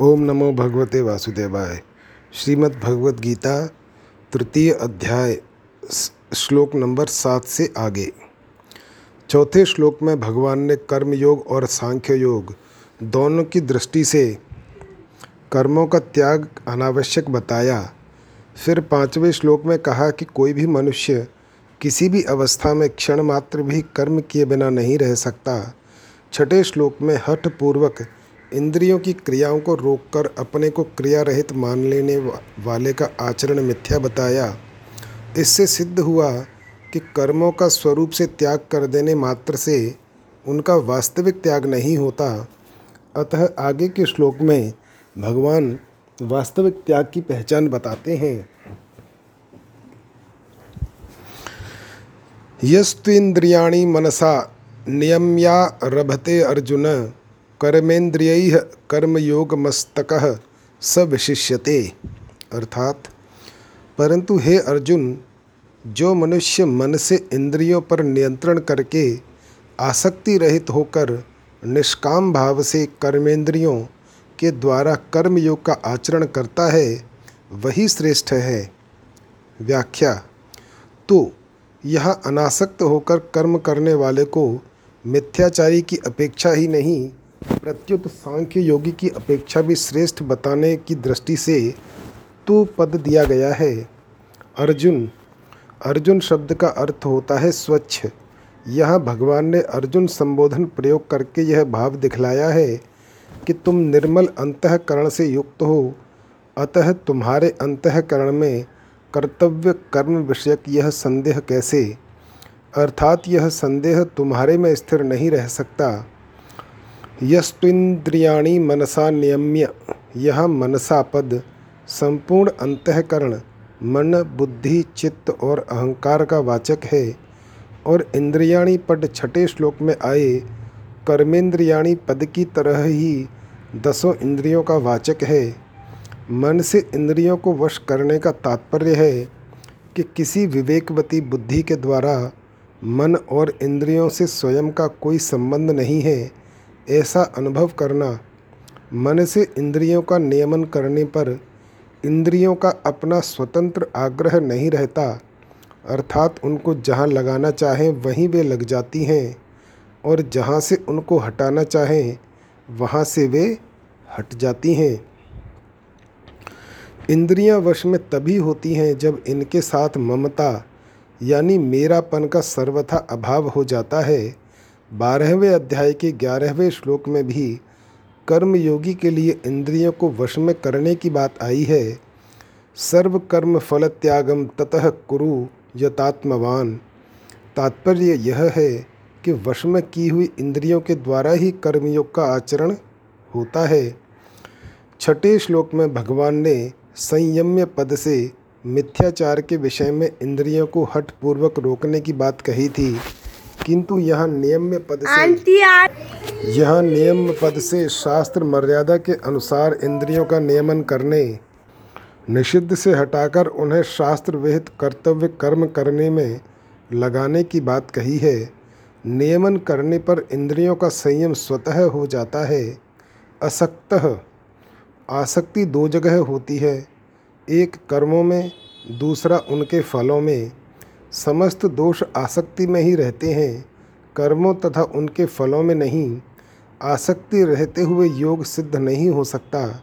ओम नमो भगवते वासुदेवाय। श्रीमद् भगवद गीता, तृतीय अध्याय श्लोक नंबर सात से आगे। चौथे श्लोक में भगवान ने कर्म योग और सांख्य योग दोनों की दृष्टि से कर्मों का त्याग अनावश्यक बताया। फिर पाँचवें श्लोक में कहा कि कोई भी मनुष्य किसी भी अवस्था में क्षण मात्र भी कर्म किए बिना नहीं रह सकता। छठे श्लोक में हठ पूर्वक इंद्रियों की क्रियाओं को रोककर अपने को क्रिया रहित मान लेने वाले का आचरण मिथ्या बताया। इससे सिद्ध हुआ कि कर्मों का स्वरूप से त्याग कर देने मात्र से उनका वास्तविक त्याग नहीं होता। अतः आगे के श्लोक में भगवान वास्तविक त्याग की पहचान बताते हैं। यस्त्विंद्रियाणि मनसा नियम्या रभते अर्जुन। कर्मेन्द्रिय कर्मयोगमस्तक स विशिष्यते। अर्थात, परंतु हे अर्जुन, जो मनुष्य मन से इंद्रियों पर नियंत्रण करके आसक्ति रहित होकर निष्काम भाव से कर्मेंद्रियों के द्वारा कर्मयोग का आचरण करता है, वही श्रेष्ठ है। व्याख्या तो यह अनासक्त होकर कर्म करने वाले को मिथ्याचारी की अपेक्षा ही नहीं प्रत्युत सांख्य योगी की अपेक्षा भी श्रेष्ठ बताने की दृष्टि से तू पद दिया गया है। अर्जुन अर्जुन शब्द का अर्थ होता है स्वच्छ। यहाँ भगवान ने अर्जुन संबोधन प्रयोग करके यह भाव दिखलाया है कि तुम निर्मल अंतकरण से युक्त हो। अतः तुम्हारे अंतकरण में कर्तव्य कर्म विषयक यह संदेह कैसे? अर्थात यह संदेह तुम्हारे में स्थिर नहीं रह सकता। यस्तुन्द्रियाणी मनसा नियम्य। यह मनसा पद, संपूर्ण अंतकरण, मन, बुद्धि, चित्त और अहंकार का वाचक है, और इंद्रियाणी पद छठे श्लोक में आए, कर्मेंद्रियाणी पद की तरह ही दसों इंद्रियों का वाचक है। मन से इंद्रियों को वश करने का तात्पर्य है कि किसी विवेकवती बुद्धि के द्वारा मन और इंद्रियों से स्वयं का कोई संबंध नहीं है। ऐसा अनुभव करना, मन से इंद्रियों का नियमन करने पर इंद्रियों का अपना स्वतंत्र आग्रह नहीं रहता, अर्थात उनको जहाँ लगाना चाहें वहीं वे लग जाती हैं, और जहाँ से उनको हटाना चाहें वहाँ से वे हट जाती हैं। इंद्रियाँ वश में तभी होती हैं जब इनके साथ ममता, यानी मेरापन का सर्वथा अभाव हो जाता है। बारहवें अध्याय के ग्यारहवें श्लोक में भी कर्मयोगी के लिए इंद्रियों को वश में करने की बात आई है। सर्व कर्म फल त्यागम ततः कुरु यतात्मवान। तात्पर्य यह है कि वश में की हुई इंद्रियों के द्वारा ही कर्मयोग का आचरण होता है। छठे श्लोक में भगवान ने संयम्य पद से मिथ्याचार के विषय में इंद्रियों को हट पूर्वक रोकने की बात कही थी। किंतु यह नियम्य पद से यह नियम पद से शास्त्र मर्यादा के अनुसार इंद्रियों का नियमन करने निषिद्ध से हटाकर उन्हें शास्त्र विहित कर्तव्य कर्म करने में लगाने की बात कही है। नियमन करने पर इंद्रियों का संयम स्वतः हो जाता है। असक्त आसक्ति दो जगह होती है। एक कर्मों में दूसरा उनके फलों में। समस्त दोष आसक्ति में ही रहते हैं, कर्मों तथा उनके फलों में नहीं। आसक्ति रहते हुए योग सिद्ध नहीं हो सकता।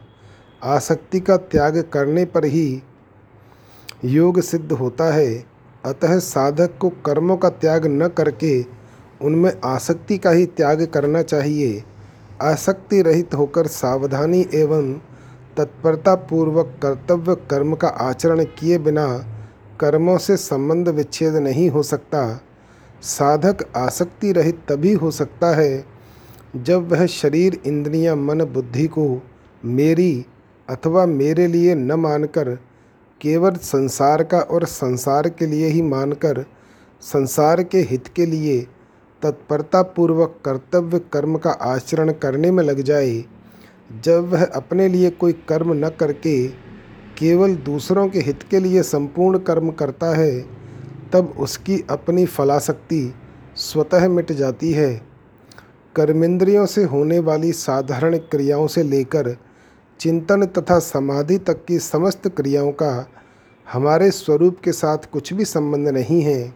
आसक्ति का त्याग करने पर ही योग सिद्ध होता है। अतः साधक को कर्मों का त्याग न करके उनमें आसक्ति का ही त्याग करना चाहिए। आसक्ति रहित होकर सावधानी एवं तत्परता पूर्वक कर्तव्य कर्म का आचरण किए बिना कर्मों से संबंध विच्छेद नहीं हो सकता। साधक आसक्ति रहित तभी हो सकता है, जब वह शरीर, इंद्रियाँ, मन, बुद्धि को मेरी अथवा मेरे लिए न मानकर, केवल संसार का और संसार के लिए ही मानकर, संसार के हित के लिए तत्परता पूर्वक कर्तव्य कर्म का आचरण करने में लग जाए। जब वह अपने लिए कोई कर्म न करके केवल दूसरों के हित के लिए संपूर्ण कर्म करता है, तब उसकी अपनी फलाशक्ति स्वतः मिट जाती है। कर्मेंद्रियों से होने वाली साधारण क्रियाओं से लेकर चिंतन तथा समाधि तक की समस्त क्रियाओं का हमारे स्वरूप के साथ कुछ भी संबंध नहीं है,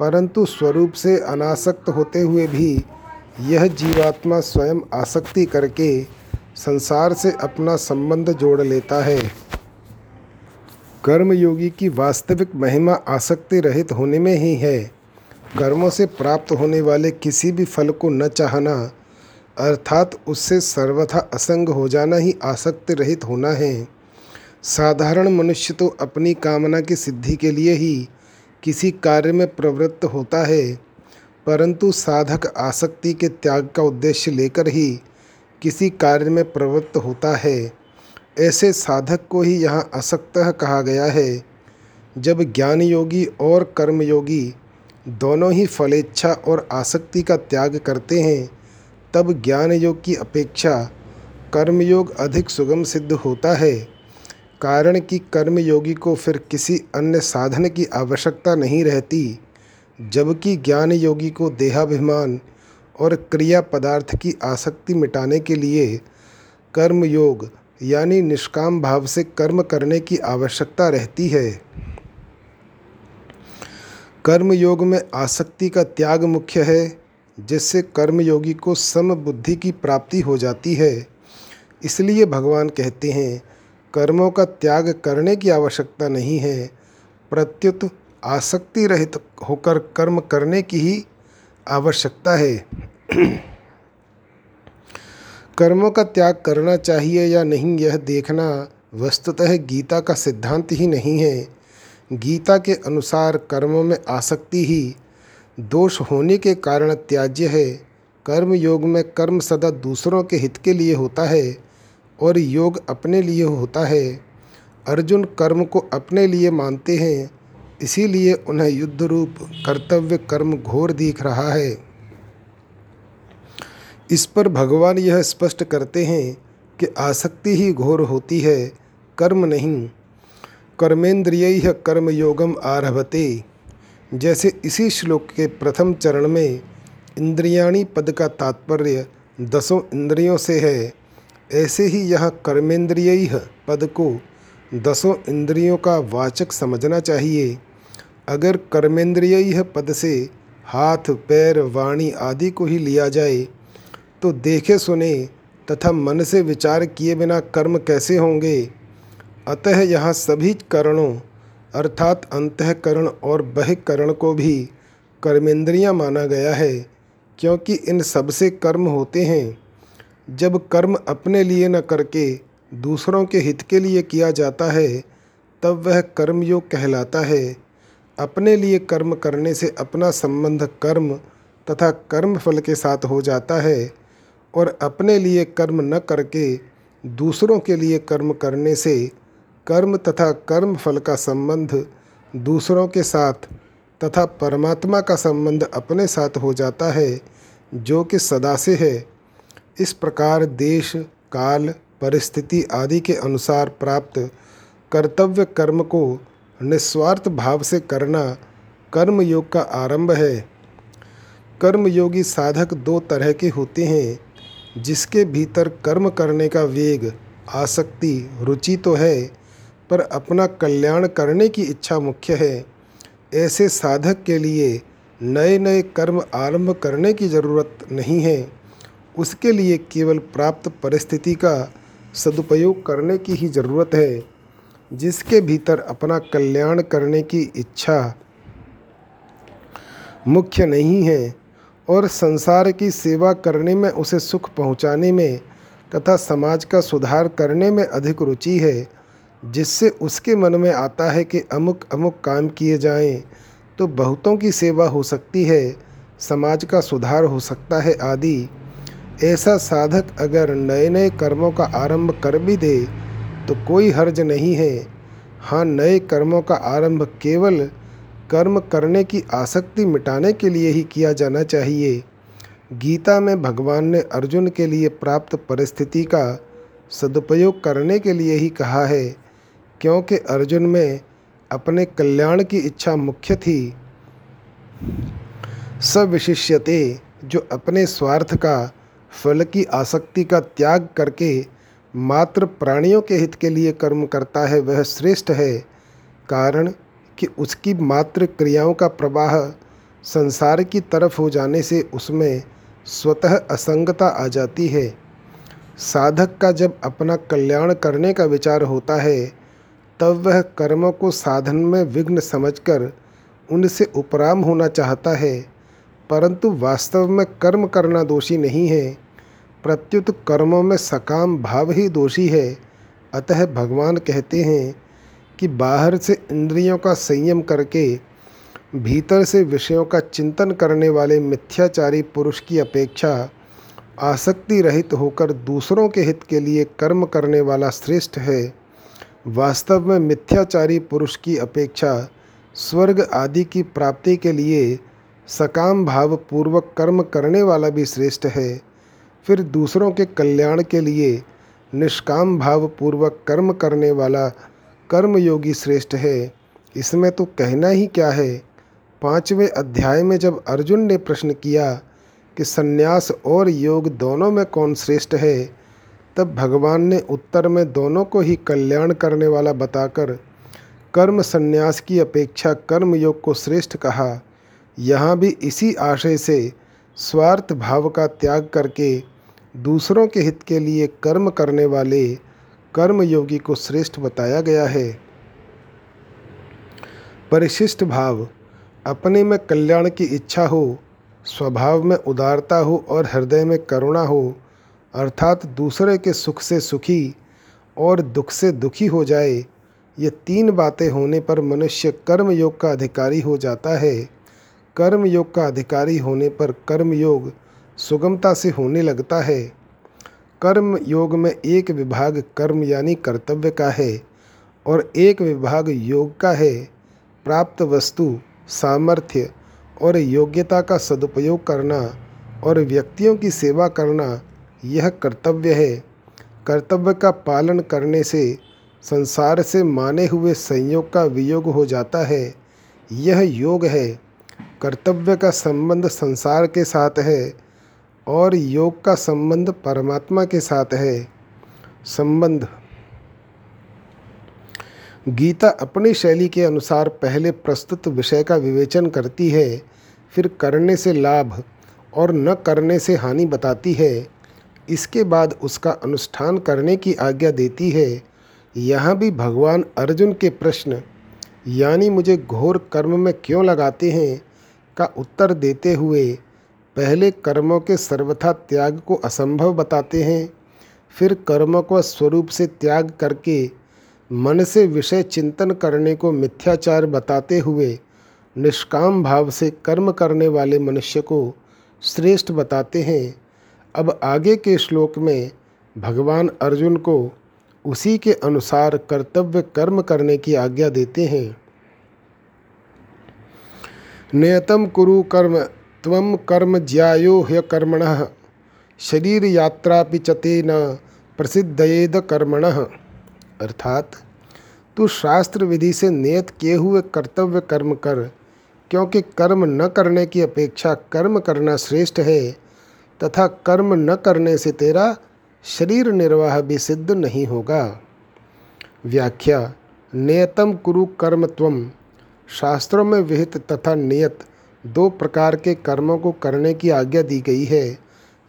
परंतु स्वरूप से अनासक्त होते हुए भी यह जीवात्मा स्वयं आसक्ति करके संसार से अपना संबंध जोड़ लेता है। कर्मयोगी की वास्तविक महिमा आसक्ति रहित होने में ही है। कर्मों से प्राप्त होने वाले किसी भी फल को न चाहना, अर्थात उससे सर्वथा असंग हो जाना ही आसक्ति रहित होना है। साधारण मनुष्य तो अपनी कामना की सिद्धि के लिए ही किसी कार्य में प्रवृत्त होता है, परंतु साधक आसक्ति के त्याग का उद्देश्य लेकर ही किसी कार्य में प्रवृत्त होता है। ऐसे साधक को ही यहाँ असक्त कहा गया है। जब ज्ञान योगी और कर्मयोगी दोनों ही फलेच्छा और आसक्ति का त्याग करते हैं, तब ज्ञान योग की अपेक्षा कर्मयोग अधिक सुगम सिद्ध होता है। कारण कि कर्मयोगी को फिर किसी अन्य साधन की आवश्यकता नहीं रहती, जबकि ज्ञान योगी को देहाभिमान और क्रिया पदार्थ की आसक्ति मिटाने के लिए कर्मयोग यानी निष्काम भाव से कर्म करने की आवश्यकता रहती है। कर्म योग में आसक्ति का त्याग मुख्य है, जिससे कर्मयोगी को सम बुद्धि की प्राप्ति हो जाती है। इसलिए भगवान कहते हैं, कर्मों का त्याग करने की आवश्यकता नहीं है। प्रत्युत आसक्ति रहित होकर कर्म करने की ही आवश्यकता है। कर्मों का त्याग करना चाहिए या नहीं, यह देखना वस्तुतः गीता का सिद्धांत ही नहीं है। गीता के अनुसार कर्मों में आसक्ति ही दोष होने के कारण त्याज्य है। कर्म योग में कर्म सदा दूसरों के हित के लिए होता है और योग अपने लिए होता है। अर्जुन कर्म को अपने लिए मानते हैं, इसीलिए उन्हें युद्ध रूप कर्तव्य कर्म घोर दिख रहा है। इस पर भगवान यह स्पष्ट करते हैं कि आसक्ति ही घोर होती है, कर्म नहीं। कर्मेंद्रिय कर्म योगम आरभते। जैसे इसी श्लोक के प्रथम चरण में इंद्रियाणी पद का तात्पर्य दसों इंद्रियों से है, ऐसे ही यह कर्मेंद्रिय पद को दसों इंद्रियों का वाचक समझना चाहिए। अगर कर्मेंद्रिय पद से हाथ, पैर, वाणी आदि को ही लिया जाए तो देखे सुने तथा मन से विचार किए बिना कर्म कैसे होंगे? अतः यहाँ सभी करणों, अर्थात अंतकरण और बहिकरण को भी कर्मेंद्रियाँ माना गया है, क्योंकि इन सबसे कर्म होते हैं। जब कर्म अपने लिए न करके दूसरों के हित के लिए किया जाता है, तब वह कर्मयोग कहलाता है। अपने लिए कर्म करने से अपना संबंध कर्म तथा कर्म फल के साथ हो जाता है। और अपने लिए कर्म न करके दूसरों के लिए कर्म करने से कर्म तथा कर्म फल का संबंध दूसरों के साथ तथा परमात्मा का संबंध अपने साथ हो जाता है, जो कि सदा से है। इस प्रकार देश, काल, परिस्थिति आदि के अनुसार प्राप्त कर्तव्य कर्म को निस्वार्थ भाव से करना कर्म योग का आरंभ है। कर्मयोगी साधक दो तरह के होते हैं। जिसके भीतर कर्म करने का वेग, आसक्ति, रुचि तो है, पर अपना कल्याण करने की इच्छा मुख्य है। ऐसे साधक के लिए नए नए कर्म आरंभ करने की ज़रूरत नहीं है। उसके लिए केवल प्राप्त परिस्थिति का सदुपयोग करने की ही ज़रूरत है, जिसके भीतर अपना कल्याण करने की इच्छा मुख्य नहीं है। और संसार की सेवा करने में उसे सुख पहुँचाने में तथा समाज का सुधार करने में अधिक रुचि है, जिससे उसके मन में आता है कि अमुक अमुक काम किए जाएँ तो बहुतों की सेवा हो सकती है, समाज का सुधार हो सकता है आदि। ऐसा साधक अगर नए नए कर्मों का आरंभ कर भी दे तो कोई हर्ज नहीं है। हाँ नए कर्मों का आरंभ केवल कर्म करने की आसक्ति मिटाने के लिए ही किया जाना चाहिए। गीता में भगवान ने अर्जुन के लिए प्राप्त परिस्थिति का सदुपयोग करने के लिए ही कहा है, क्योंकि अर्जुन में अपने कल्याण की इच्छा मुख्य थी। सविशिष्यते, जो अपने स्वार्थ का, फल की आसक्ति का त्याग करके मात्र प्राणियों के हित के लिए कर्म करता है, वह श्रेष्ठ है। कारण कि उसकी मात्र क्रियाओं का प्रवाह संसार की तरफ़ हो जाने से उसमें स्वतः असंगता आ जाती है। साधक का जब अपना कल्याण करने का विचार होता है, तब वह कर्मों को साधन में विघ्न समझकर उनसे उपराम होना चाहता है, परंतु वास्तव में कर्म करना दोषी नहीं है। प्रत्युत कर्मों में सकाम भाव ही दोषी है, अतः भगवान कहते हैं कि बाहर से इंद्रियों का संयम करके भीतर से विषयों का चिंतन करने वाले मिथ्याचारी पुरुष की अपेक्षा आसक्ति रहित होकर दूसरों के हित के लिए कर्म करने वाला श्रेष्ठ है। वास्तव में मिथ्याचारी पुरुष की अपेक्षा स्वर्ग आदि की प्राप्ति के लिए सकाम भाव पूर्वक कर्म करने वाला भी श्रेष्ठ है। फिर दूसरों के कल्याण के लिए निष्काम भाव पूर्वक कर्म करने वाला कर्मयोगी श्रेष्ठ है। इसमें तो कहना ही क्या है? पाँचवें अध्याय में जब अर्जुन ने प्रश्न किया कि सन्यास और योग दोनों में कौन श्रेष्ठ है, तब भगवान ने उत्तर में दोनों को ही कल्याण करने वाला बताकर कर्म संन्यास की अपेक्षा कर्म योग को श्रेष्ठ कहा। यहाँ भी इसी आशय से स्वार्थ भाव का त्याग करके दूसरों के हित के लिए कर्म करने वाले कर्म योगी को श्रेष्ठ बताया गया है। परिशिष्ट भाव, अपने में कल्याण की इच्छा हो, स्वभाव में उदारता हो और हृदय में करुणा हो, अर्थात दूसरे के सुख से सुखी और दुख से दुखी हो जाए, ये तीन बातें होने पर मनुष्य कर्म योग का अधिकारी हो जाता है। कर्म योग का अधिकारी होने पर कर्म योग सुगमता से होने लगता है। कर्म योग में एक विभाग कर्म यानी कर्तव्य का है और एक विभाग योग का है। प्राप्त वस्तु, सामर्थ्य और योग्यता का सदुपयोग करना और व्यक्तियों की सेवा करना, यह कर्तव्य है। कर्तव्य का पालन करने से संसार से माने हुए संयोग का वियोग हो जाता है। यह योग है। कर्तव्य का संबंध संसार के साथ है। और योग का संबंध परमात्मा के साथ है। संबंध। गीता अपनी शैली के अनुसार पहले प्रस्तुत विषय का विवेचन करती है, फिर करने से लाभ और न करने से हानि बताती है। इसके बाद उसका अनुष्ठान करने की आज्ञा देती है। यहाँ भी भगवान अर्जुन के प्रश्न, यानी मुझे घोर कर्म में क्यों लगाते हैं? का उत्तर देते हुए पहले कर्मों के सर्वथा त्याग को असंभव बताते हैं, फिर कर्मों को स्वरूप से त्याग करके मन से विषय चिंतन करने को मिथ्याचार बताते हुए, निष्काम भाव से कर्म करने वाले मनुष्य को श्रेष्ठ बताते हैं। अब आगे के श्लोक में भगवान अर्जुन को उसी के अनुसार कर्तव्य कर्म करने की आज्ञा देते हैं। नियतम कुरु कर्म तम कर्म ज्यायो ह्य कर्मण शरीर यात्रा पिचते न प्रसिद्धयेद कर्मण। अर्थात, तू शास्त्र विधि से नियत किए हुए कर्तव्य कर्म कर, क्योंकि कर्म न करने की अपेक्षा कर्म करना श्रेष्ठ है, तथा कर्म न करने से तेरा शरीर निर्वाह भी सिद्ध नहीं होगा। व्याख्या नियतम कुरु कर्म त्वम शास्त्रों में विहित तथा नियत दो प्रकार के कर्मों को करने की आज्ञा दी गई है।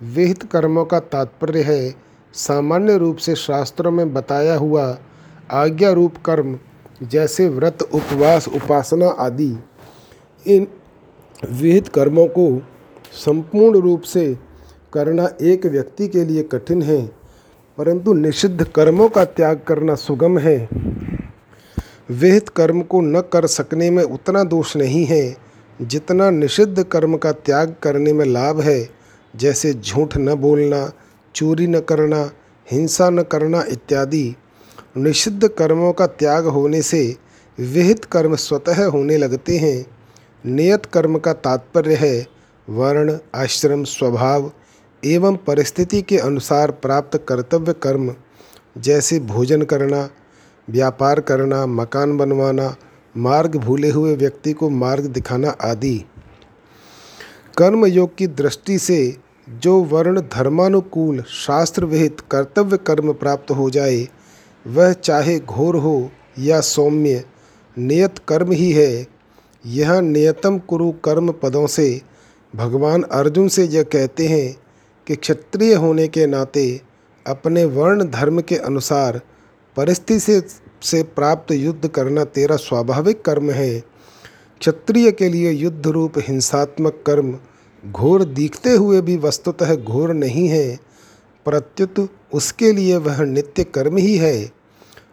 विहित कर्मों का तात्पर्य है, सामान्य रूप से शास्त्रों में बताया हुआ आज्ञा रूप कर्म जैसे व्रत, उपवास, उपासना आदि। इन विहित कर्मों को संपूर्ण रूप से करना एक व्यक्ति के लिए कठिन है, परंतु निषिद्ध कर्मों का त्याग करना सुगम है। विहित कर्म को न कर सकने में उतना दोष नहीं है। जितना निषिद्ध कर्म का त्याग करने में लाभ है, जैसे झूठ न बोलना, चोरी न करना, हिंसा न करना इत्यादि, निषिद्ध कर्मों का त्याग होने से विहित कर्म स्वतः होने लगते हैं। नियत कर्म का तात्पर्य है, वर्ण, आश्रम, स्वभाव एवं परिस्थिति के अनुसार प्राप्त कर्तव्य कर्म, जैसे भोजन करना, व्यापार करना, मकान बनवाना मार्ग भूले हुए व्यक्ति को मार्ग दिखाना आदि। कर्म योग की दृष्टि से जो वर्ण धर्मानुकूल शास्त्र विहित कर्तव्य कर्म प्राप्त हो जाए वह चाहे घोर हो या सौम्य नियत कर्म ही है। यह नियतम कुरु कर्म पदों से भगवान अर्जुन से यह कहते हैं कि क्षत्रिय होने के नाते अपने वर्ण धर्म के अनुसार परिस्थिति से, से प्राप्त युद्ध करना तेरा स्वाभाविक कर्म है। क्षत्रिय के लिए युद्ध रूप हिंसात्मक कर्म घोर दिखते हुए भी वस्तुतः घोर नहीं है। प्रत्युत उसके लिए वह नित्य कर्म ही है।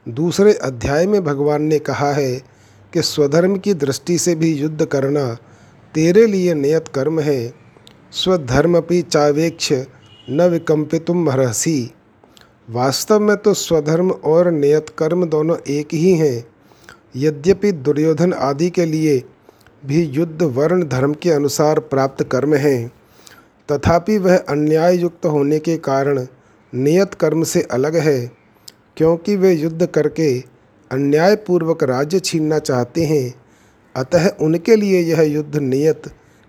दूसरे अध्याय में भगवान ने कहा है कि स्वधर्म की दृष्टि से भी युद्ध करना तेरे लिए नियत कर्म है। स्वधर्मपि चावेक्ष न विकम्पितुम हरसी वास्तव में तो स्वधर्म और नियत कर्म दोनों एक ही हैं। यद्यपि दुर्योधन आदि के लिए भी युद्ध वर्ण धर्म के अनुसार प्राप्त कर्म हैं, तथापि वह अन्याय युक्त होने के कारण नियत कर्म से अलग है, क्योंकि वे युद्ध करके अन्यायपूर्वक राज्य छीनना चाहते हैं। अतः उनके लिए यह युद्ध नियत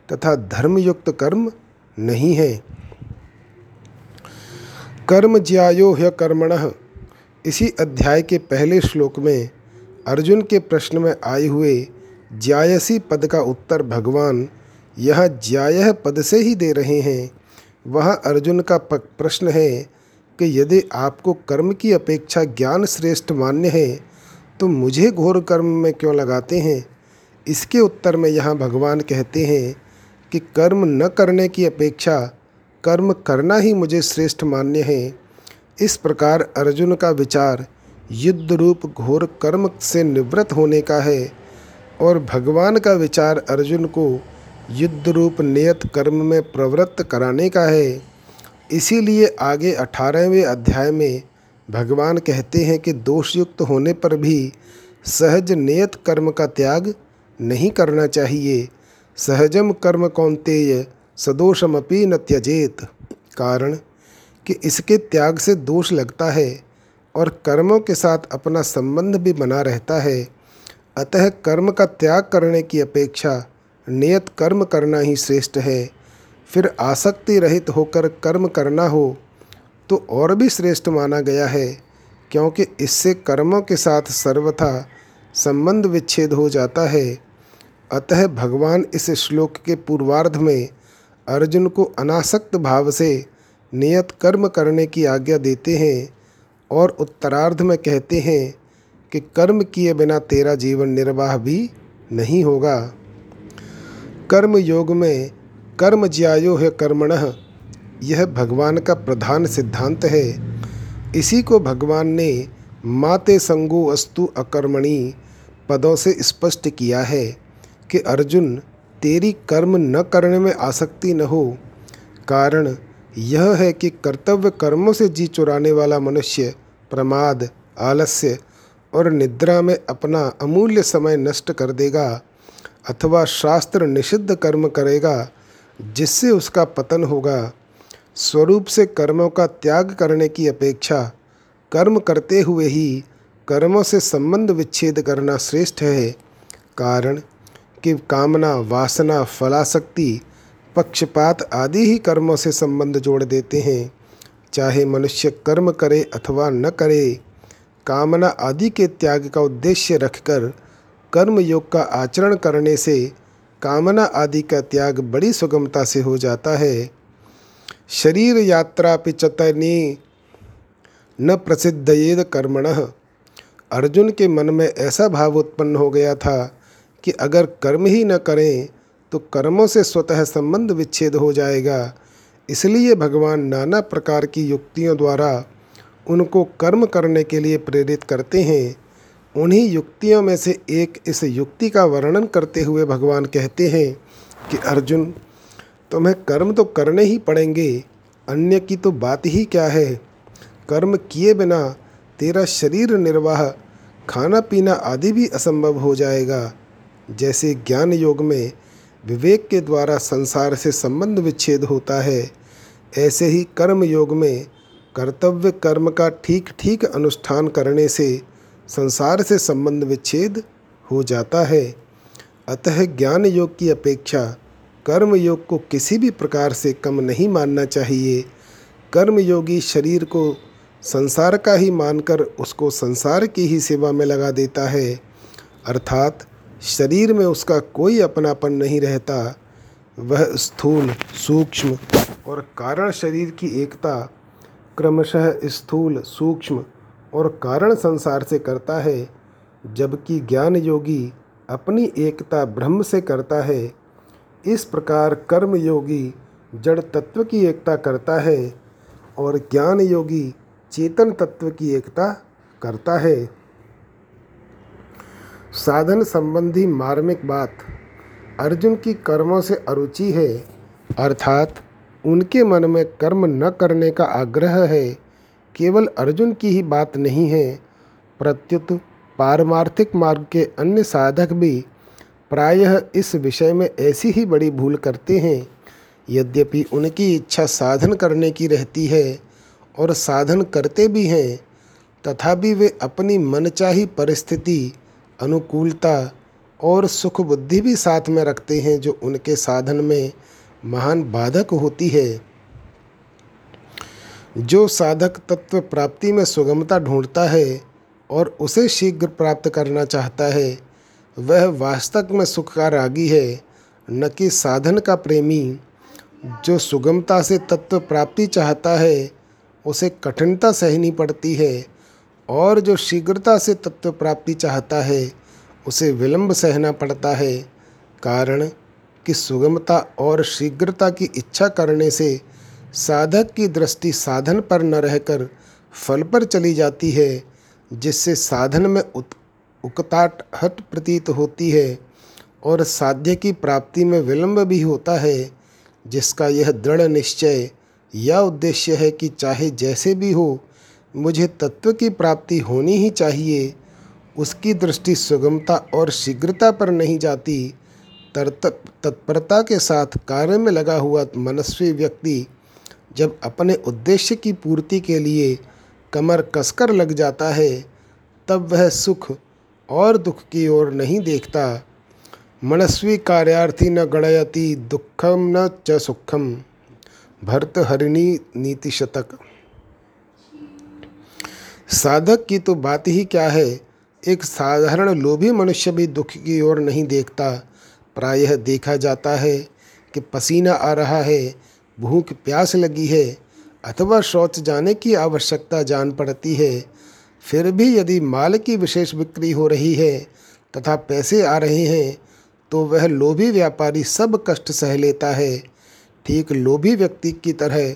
तथा धर्मयुक्त कर्म नहीं है। कर्म ज्यायो ह्य कर्मण। इसी अध्याय के पहले श्लोक में अर्जुन के प्रश्न में आए हुए ज्यायसी पद का उत्तर भगवान यह ज्याय पद से ही दे रहे हैं। वह अर्जुन का प्रश्न है कि यदि आपको कर्म की अपेक्षा ज्ञान श्रेष्ठ मान्य है तो मुझे घोर कर्म में क्यों लगाते हैं? इसके उत्तर में यहाँ भगवान कहते हैं कि कर्म न करने की अपेक्षा कर्म करना ही मुझे श्रेष्ठ मान्य है। इस प्रकार अर्जुन का विचार युद्ध रूप घोर कर्म से निवृत्त होने का है और भगवान का विचार अर्जुन को युद्ध रूप नियत कर्म में प्रवृत्त कराने का है। इसीलिए आगे अठारहवें अध्याय में भगवान कहते हैं कि दोषयुक्त होने पर भी सहज नियत कर्म का त्याग नहीं करना चाहिए। सहजम कर्म कौंतेय सदोषमपि न त्यजेत। कारण कि इसके त्याग से दोष लगता है और कर्मों के साथ अपना संबंध भी बना रहता है। अतः कर्म का त्याग करने की अपेक्षा नियत कर्म करना ही श्रेष्ठ है। फिर आसक्ति रहित होकर कर्म करना हो तो और भी श्रेष्ठ माना गया है, क्योंकि इससे कर्मों के साथ सर्वथा संबंध विच्छेद हो जाता है। अतः भगवान इस श्लोक के पूर्वार्ध में अर्जुन को अनासक्त भाव से नियत कर्म करने की आज्ञा देते हैं और उत्तरार्ध में कहते हैं कि कर्म किए बिना तेरा जीवन निर्वाह भी नहीं होगा। कर्म योग में कर्म ज्यायो है कर्मण, यह भगवान का प्रधान सिद्धांत है। इसी को भगवान ने माते संगो अस्तु अकर्मणि पदों से स्पष्ट किया है कि अर्जुन तेरी कर्म न करने में आसक्ति न हो। कारण यह है कि कर्तव्य कर्मों से जी चुराने वाला मनुष्य प्रमाद, आलस्य और निद्रा में अपना अमूल्य समय नष्ट कर देगा अथवा शास्त्र निषिद्ध कर्म करेगा, जिससे उसका पतन होगा। स्वरूप से कर्मों का त्याग करने की अपेक्षा कर्म करते हुए ही कर्मों से संबंध विच्छेद करना श्रेष्ठ है। कारण कि कामना, वासना फलाशक्ति पक्षपात आदि ही कर्मों से संबंध जोड़ देते हैं। चाहे मनुष्य कर्म करे अथवा न करे, कामना आदि के त्याग का उद्देश्य रखकर कर्म योग का आचरण करने से कामना आदि का त्याग बड़ी सुगमता से हो जाता है। शरीर यात्रा पिचतनी न प्रसिद्धयेद कर्मण। अर्जुन के मन में ऐसा भाव उत्पन्न हो गया था कि अगर कर्म ही न करें तो कर्मों से स्वतः संबंध विच्छेद हो जाएगा। इसलिए भगवान नाना प्रकार की युक्तियों द्वारा उनको कर्म करने के लिए प्रेरित करते हैं। उन्हीं युक्तियों में से एक इस युक्ति का वर्णन करते हुए भगवान कहते हैं कि, अर्जुन, तुम्हें कर्म तो करने ही पड़ेंगे, अन्य की तो बात ही क्या है? कर्म किए बिना तेरा शरीर निर्वाह खाना पीना आदि भी असंभव हो जाएगा। जैसे ज्ञान योग में विवेक के द्वारा संसार से संबंध विच्छेद होता है, ऐसे ही कर्म योग में कर्तव्य कर्म का ठीक ठीक अनुष्ठान करने से संसार से संबंध विच्छेद हो जाता है। अतः ज्ञान योग की अपेक्षा कर्म योग को किसी भी प्रकार से कम नहीं मानना चाहिए। कर्म योगी शरीर को संसार का ही मानकर उसको संसार की ही सेवा में लगा देता है। अर्थात शरीर में उसका कोई अपनापन नहीं रहता, वह स्थूल, सूक्ष्म और कारण शरीर की एकता क्रमशः स्थूल, सूक्ष्म और कारण संसार से करता है, जबकि ज्ञान योगी अपनी एकता ब्रह्म से करता है। इस प्रकार कर्म योगी जड़ तत्व की एकता करता है और ज्ञान योगी चेतन तत्व की एकता करता है। साधन संबंधी मार्मिक बात अर्जुन की कर्मों से अरुचि है, अर्थात उनके मन में कर्म न करने का आग्रह है, केवल अर्जुन की ही बात नहीं है। प्रत्युत पारमार्थिक मार्ग के अन्य साधक भी प्रायः इस विषय में ऐसी ही बड़ी भूल करते हैं। यद्यपि उनकी इच्छा साधन करने की रहती है और साधन करते भी हैं, तथापि वे अपनी मनचाही परिस्थिति अनुकूलता और सुख बुद्धि भी साथ में रखते हैं जो उनके साधन में महान बाधक होती है। जो साधक तत्व प्राप्ति में सुगमता ढूंढता है और उसे शीघ्र प्राप्त करना चाहता है, वह वास्तव में सुख का रागी है, न कि साधन का प्रेमी। जो सुगमता से तत्व प्राप्ति चाहता है, उसे कठिनता सहनी पड़ती है और जो शीघ्रता से तत्व प्राप्ति चाहता है, उसे विलंब सहना पड़ता है। कारण कि सुगमता और शीघ्रता की इच्छा करने से साधक की दृष्टि साधन पर न रहकर फल पर चली जाती है, जिससे साधन में उकताट हट प्रतीत होती है और साध्य की प्राप्ति में विलंब भी होता है, जिसका यह दृढ़ निश्चय या उद्देश्य है कि चाहे जैसे भी हो मुझे तत्व की प्राप्ति होनी ही चाहिए। उसकी दृष्टि सुगमता और शीघ्रता पर नहीं जाती। तत्परता के साथ कार्य में लगा हुआ मनस्वी व्यक्ति जब अपने उद्देश्य की पूर्ति के लिए कमर कसकर लग जाता है, तब वह सुख और दुख की ओर नहीं देखता। मनस्वी कार्यार्थी न गणयति दुखम न च सुखम भर्तहरिणी नीति शतक साधक की तो बात ही क्या है? एक साधारण लोभी मनुष्य भी दुख की ओर नहीं देखता। प्रायः देखा जाता है कि पसीना आ रहा है, भूख प्यास लगी है, अथवा शौच जाने की आवश्यकता जान पड़ती है। फिर भी यदि माल की विशेष बिक्री हो रही है तथा पैसे आ रहे हैं तो वह लोभी व्यापारी सब कष्ट सह लेता है। ठीक लोभी व्यक्ति की तरह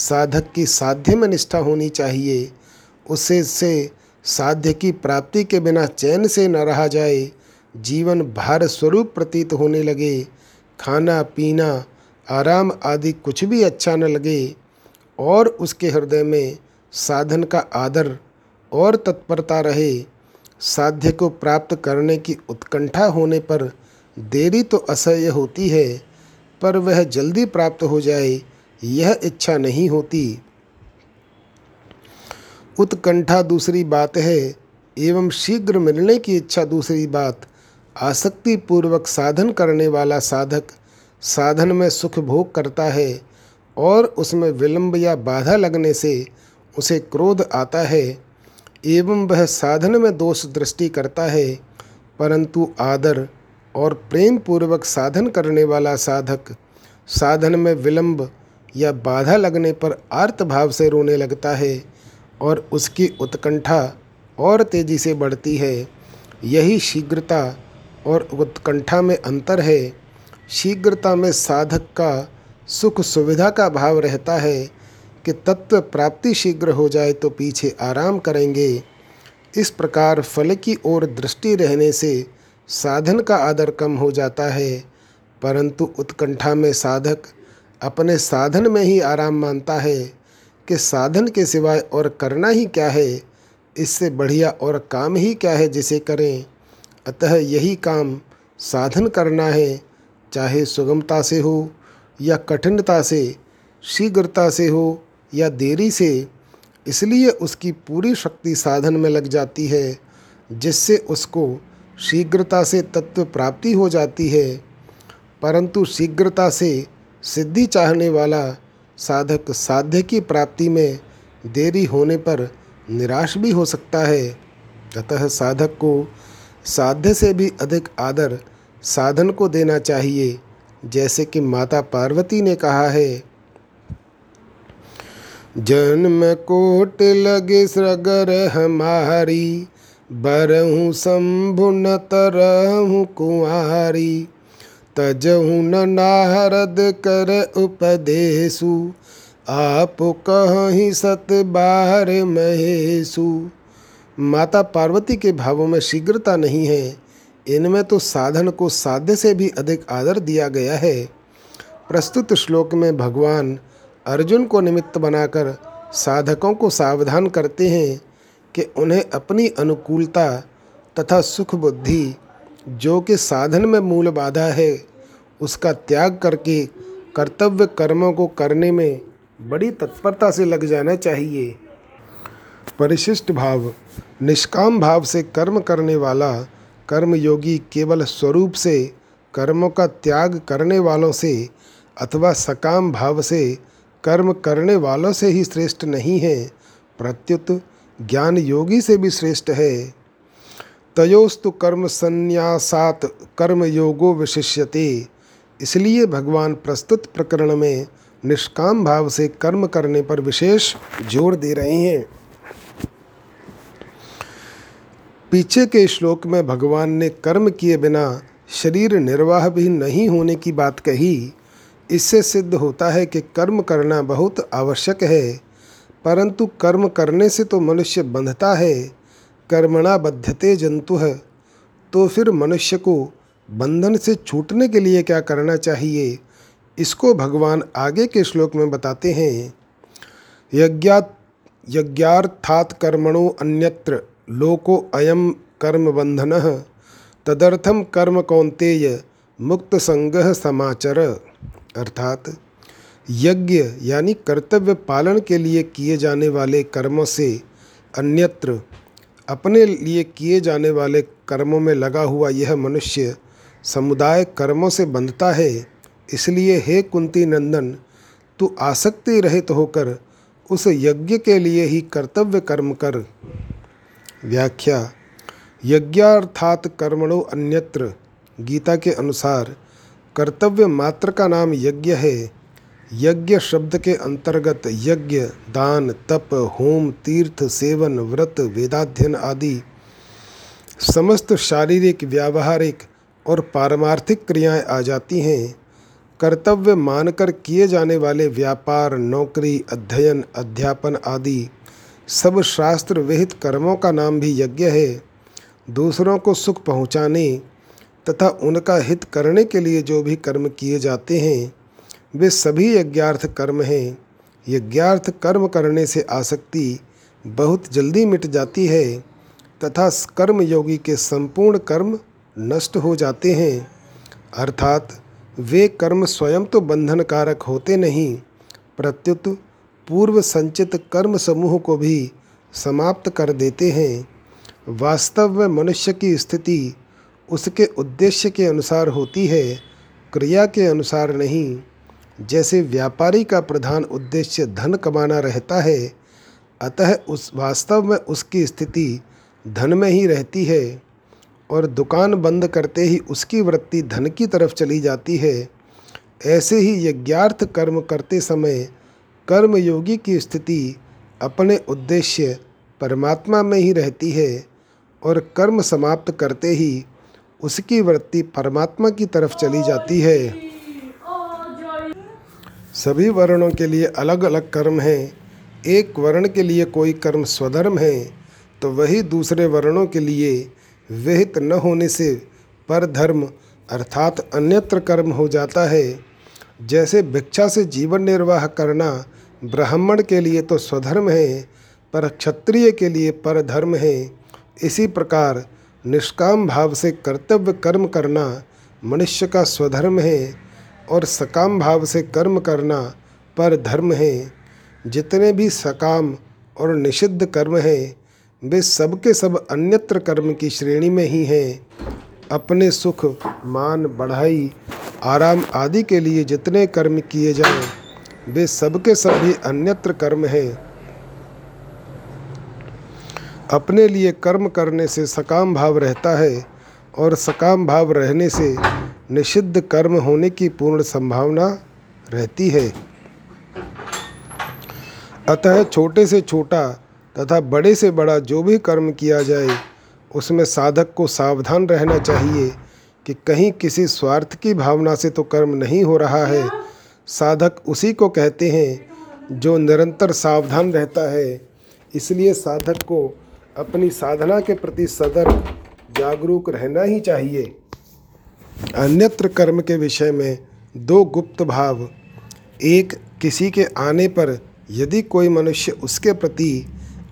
साधक की साध्य में निष्ठा होनी चाहिए। उससे से साध्य की प्राप्ति के बिना चैन से न रहा जाए, जीवन भार स्वरूप प्रतीत होने लगे। खाना, पीना, आराम आदि कुछ भी अच्छा न लगे, और उसके हृदय में साधन का आदर और तत्परता रहे। साध्य को प्राप्त करने की उत्कंठा होने पर देरी तो असह्य होती है, पर वह जल्दी प्राप्त हो जाए, यह इच्छा नहीं होती। उत्कंठा दूसरी बात है, एवं शीघ्र मिलने की इच्छा दूसरी बात आसक्ति पूर्वक साधन करने वाला साधक साधन में सुख भोग करता है और उसमें विलंब या बाधा लगने से उसे क्रोध आता है, एवं वह साधन में दोष दृष्टि करता है, परंतु आदर और प्रेम पूर्वक साधन करने वाला साधक साधन में विलंब या बाधा लगने पर आर्त भाव से रोने लगता है। और उसकी उत्कंठा और तेज़ी से बढ़ती है। यही शीघ्रता और उत्कंठा में अंतर है। शीघ्रता में साधक का सुख सुविधा का भाव रहता है कि तत्व प्राप्ति शीघ्र हो जाए तो पीछे आराम करेंगे। इस प्रकार फल की ओर दृष्टि रहने से साधन का आदर कम हो जाता है। परंतु उत्कंठा में साधक अपने साधन में ही आराम मानता है। कि साधन के सिवाय और करना ही क्या है? इससे बढ़िया और काम ही क्या है जिसे करें? अतः यही काम साधन करना है, चाहे सुगमता से हो या कठिनता से, शीघ्रता से हो या देरी से। इसलिए उसकी पूरी शक्ति साधन में लग जाती है, जिससे उसको शीघ्रता से तत्व प्राप्ति हो जाती है। परंतु शीघ्रता से सिद्धि चाहने वाला साधक साध्य की प्राप्ति में देरी होने पर निराश भी हो सकता है। अतः साधक को साध्य से भी अधिक आदर साधन को देना चाहिए, जैसे कि माता पार्वती ने कहा है। जन्म कोट लगे सगर हमारी, बरहूँ शंभु न तरहूँ कुआरी तजहूँ न नारद कर उपदेशु। आप कहीं सत बाहर महेशु। माता पार्वती के भावों में शीघ्रता नहीं है। इनमें तो साधन को साध्य से भी अधिक आदर दिया गया है। प्रस्तुत श्लोक में भगवान अर्जुन को निमित्त बनाकर साधकों को सावधान करते हैं कि उन्हें अपनी अनुकूलता तथा सुख बुद्धि जो कि साधन में मूल बाधा है, उसका त्याग करके कर्तव्य कर्मों को करने में बड़ी तत्परता से लग जाना चाहिए। परिशिष्ट भाव, निष्काम भाव से कर्म करने वाला कर्मयोगी केवल स्वरूप से, कर्मों का त्याग करने वालों से अथवा सकाम भाव से कर्म करने वालों से ही श्रेष्ठ नहीं है। प्रत्युत ज्ञान योगी से भी श्रेष्ठ है। तयोस्तु कर्म संन्यासात कर्म योगो विशिष्यते। इसलिए भगवान प्रस्तुत प्रकरण में निष्काम भाव से कर्म करने पर विशेष ज़ोर दे रहे हैं। पीछे के श्लोक में भगवान ने कर्म किए बिना शरीर निर्वाह भी नहीं होने की बात कही। इससे सिद्ध होता है कि कर्म करना बहुत आवश्यक है, परंतु कर्म करने से तो मनुष्य बंधता है। कर्मणा बद्धते जंतु है। तो फिर मनुष्य को बंधन से छूटने के लिए क्या करना चाहिए? इसको भगवान आगे के श्लोक में बताते हैं। यज्ञा यज्ञार्थात कर्मणो अन्यत्र लोको अयम कर्म बंधन। तदर्थम कर्म कौंतेय मुक्त संग समाचर। अर्थात यज्ञ यानी कर्तव्य पालन के लिए किए जाने वाले कर्मों से अन्यत्र अपने लिए किए जाने वाले कर्मों में लगा हुआ यह मनुष्य समुदाय कर्मों से बंधता है। इसलिए हे कुंती नंदन, तू आसक्ति रहित होकर उस यज्ञ के लिए ही कर्तव्य कर्म कर। व्याख्या, यज्ञार्थात कर्मणो अन्यत्र। गीता के अनुसार, कर्तव्य मात्र का नाम यज्ञ है। यज्ञ शब्द के अंतर्गत यज्ञ, दान, तप, होम, तीर्थ, सेवन, व्रत, वेदाध्ययन आदि समस्त शारीरिक, व्यावहारिक और पारमार्थिक क्रियाएँ आ जाती हैं। कर्तव्य मानकर किए जाने वाले व्यापार, नौकरी, अध्ययन, अध्यापन आदि सब शास्त्र विहित कर्मों का नाम भी यज्ञ है। दूसरों को सुख पहुँचाने तथा उनका हित करने के लिए जो भी कर्म किए जाते हैं वे सभी यज्ञार्थ कर्म हैं। यज्ञार्थ कर्म करने से आसक्ति बहुत जल्दी मिट जाती है, तथा कर्म योगी के संपूर्ण कर्म नष्ट हो जाते हैं। अर्थात, वे कर्म स्वयं तो बंधनकारक होते नहीं, प्रत्युत पूर्व संचित कर्म समूह को भी समाप्त कर देते हैं। वास्तव में मनुष्य की स्थिति उसके उद्देश्य के अनुसार होती है, क्रिया के अनुसार नहीं। जैसे व्यापारी का प्रधान उद्देश्य धन कमाना रहता है, अतः उस वास्तव में उसकी स्थिति धन में ही रहती है और दुकान बंद करते ही उसकी वृत्ति धन की तरफ़ चली जाती है। ऐसे ही यज्ञार्थ कर्म करते समय कर्मयोगी की स्थिति अपने उद्देश्य परमात्मा में ही रहती है और कर्म समाप्त करते ही उसकी वृत्ति परमात्मा की तरफ़ चली जाती है। सभी वर्णों के लिए अलग अलग कर्म हैं। एक वर्ण के लिए कोई कर्म स्वधर्म है तो वही दूसरे वर्णों के लिए विहित न होने से पर धर्म अर्थात अन्यत्र कर्म हो जाता है। जैसे भिक्षा से जीवन निर्वाह करना ब्राह्मण के लिए तो स्वधर्म है, पर क्षत्रिय के लिए पर धर्म है। इसी प्रकार निष्काम भाव से कर्तव्य कर्म करना मनुष्य का स्वधर्म है। और सकाम भाव से कर्म करना पर धर्म है। जितने भी सकाम और निषिद्ध कर्म हैं, वे सब के सब अन्यत्र कर्म की श्रेणी में ही हैं। अपने सुख, मान, बढ़ाई, आराम आदि के लिए जितने कर्म किए जाएँ, वे सबके सब भी अन्यत्र कर्म हैं। अपने लिए कर्म करने से सकाम भाव रहता है और सकाम भाव रहने से निषिद्ध कर्म होने की पूर्ण संभावना रहती है। अतः छोटे से छोटा तथा बड़े से बड़ा जो भी कर्म किया जाए, उसमें साधक को सावधान रहना चाहिए कि कहीं किसी स्वार्थ की भावना से तो कर्म नहीं हो रहा है। साधक उसी को कहते हैं जो निरंतर सावधान रहता है। इसलिए साधक को अपनी साधना के प्रति सदर्भ जागरूक रहना ही चाहिए। अन्यत्र कर्म के विषय में दो गुप्त भाव। एक, किसी के आने पर यदि कोई मनुष्य उसके प्रति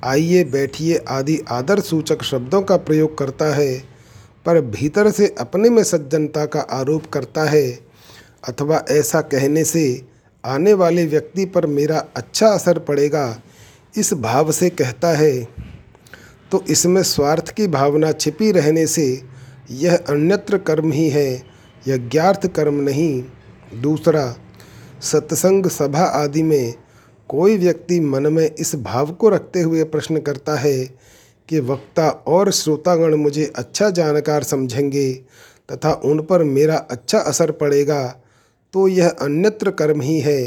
आइए बैठिए आदि आदर सूचक शब्दों का प्रयोग करता है, पर भीतर से अपने में सज्जनता का आरोप करता है, अथवा ऐसा कहने से आने वाले व्यक्ति पर मेरा अच्छा असर पड़ेगा, इस भाव से कहता है। तो इसमें स्वार्थ की भावना छिपी रहने से यह अन्यत्र कर्म ही है। यह ज्ञार्थ कर्म नहीं। दूसरा, सत्संग सभा आदि में कोई व्यक्ति मन में इस भाव को रखते हुए प्रश्न करता है कि वक्ता और श्रोतागण मुझे अच्छा जानकार समझेंगे तथा उन पर मेरा अच्छा असर पड़ेगा तो यह अन्यत्र कर्म ही है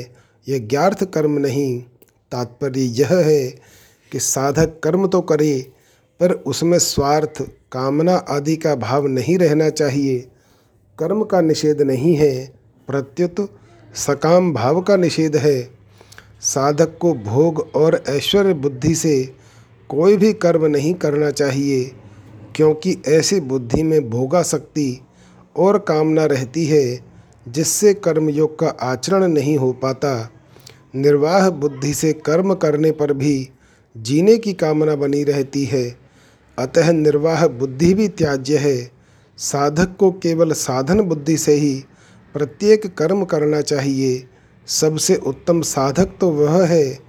यह ज्ञार्थ कर्म नहीं। तात्पर्य यह है कि साधक कर्म तो करे, पर उसमें स्वार्थ, कामना आदि का भाव नहीं रहना चाहिए। कर्म का निषेध नहीं है, प्रत्युत सकाम भाव का निषेध है। साधक को भोग और ऐश्वर्य बुद्धि से कोई भी कर्म नहीं करना चाहिए, क्योंकि ऐसी बुद्धि में भोगा शक्ति और कामना रहती है, जिससे कर्मयोग का आचरण नहीं हो पाता। निर्वाह बुद्धि से कर्म करने पर भी जीने की कामना बनी रहती है। अतः निर्वाह बुद्धि भी त्याज्य है। साधक को केवल साधन बुद्धि से ही प्रत्येक कर्म करना चाहिए। सबसे उत्तम साधक तो वह है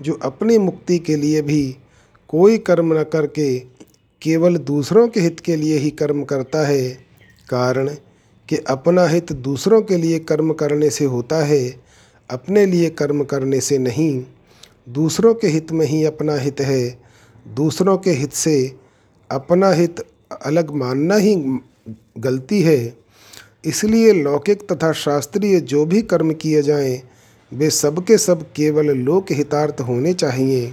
जो अपनी मुक्ति के लिए भी कोई कर्म न करके केवल दूसरों के हित के लिए ही कर्म करता है। कारण कि अपना हित दूसरों के लिए कर्म करने से होता है, अपने लिए कर्म करने से नहीं। दूसरों के हित में ही अपना हित है। दूसरों के हित से अपना हित अलग मानना ही गलती है, इसलिए लौकिक तथा शास्त्रीय जो भी कर्म किए जाएँ, वे सबके सब केवल लोक हितार्थ होने चाहिए।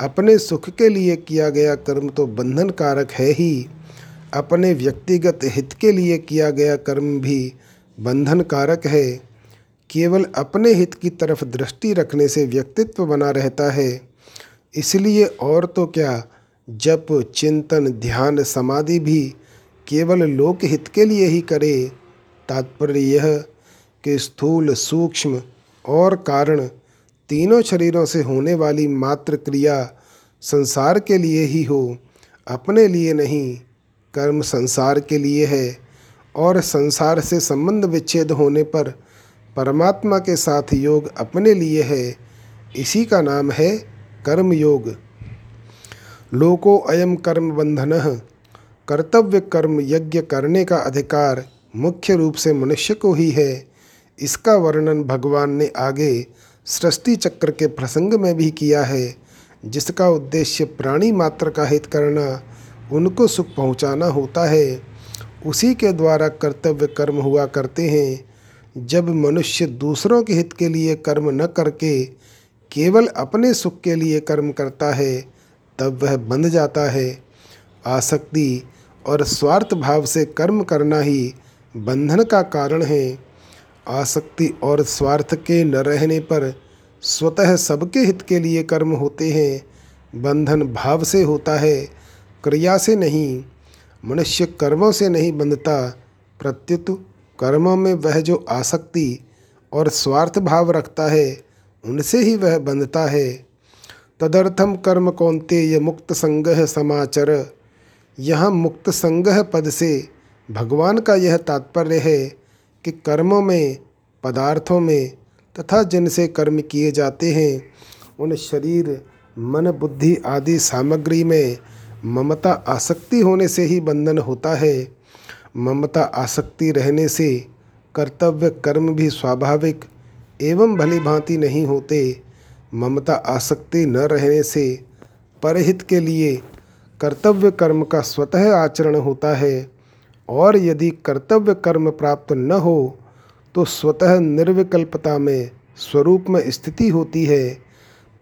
अपने सुख के लिए किया गया कर्म तो बंधन कारक है ही। अपने व्यक्तिगत हित के लिए किया गया कर्म भी बंधन कारक है। केवल अपने हित की तरफ़ दृष्टि रखने से व्यक्तित्व बना रहता है। इसलिए और तो क्या, जप, चिंतन, ध्यान, समाधि भी केवल लोक हित के लिए ही करे, तात्पर्य यह कि स्थूल सूक्ष्म और कारण तीनों शरीरों से होने वाली मात्र क्रिया संसार के लिए ही हो, अपने लिए नहीं, कर्म संसार के लिए है और संसार से संबंध विच्छेद होने पर परमात्मा के साथ योग अपने लिए है, इसी का नाम है कर्म योग लोको अयम कर्म बंधन कर्तव्य कर्म यज्ञ करने का अधिकार मुख्य रूप से मनुष्य को ही है। इसका वर्णन भगवान ने आगे सृष्टि चक्र के प्रसंग में भी किया है, जिसका उद्देश्य प्राणी मात्र का हित करना, उनको सुख पहुंचाना होता है। उसी के द्वारा कर्तव्य कर्म हुआ करते हैं। जब मनुष्य दूसरों के हित के लिए कर्म न करके केवल अपने सुख के लिए कर्म करता है, तब वह बंध जाता है। आसक्ति और स्वार्थ भाव से कर्म करना ही बंधन का कारण है। आसक्ति और स्वार्थ के न रहने पर स्वतः सबके हित के लिए कर्म होते हैं। बंधन भाव से होता है, क्रिया से नहीं, मनुष्य कर्मों से नहीं बंधता। प्रत्युत कर्मों में वह जो आसक्ति और स्वार्थ भाव रखता है, उनसे ही वह बंधता है। तदर्थम कर्म कौनते ये मुक्त संगह समाचर। यहाँ मुक्त संग्रह पद से भगवान का यह तात्पर्य है कि कर्मों में, पदार्थों में तथा जिनसे कर्म किए जाते हैं, उन शरीर, मन, बुद्धि आदि सामग्री में ममता आसक्ति होने से ही बंधन होता है। ममता आसक्ति रहने से कर्तव्य कर्म भी स्वाभाविक एवं भली भांति नहीं होते। ममता आसक्ति न रहने से परहित के लिए कर्तव्य कर्म का स्वतः आचरण होता है और यदि कर्तव्य कर्म प्राप्त न हो तो स्वतः निर्विकल्पता में स्वरूप में स्थिति होती है।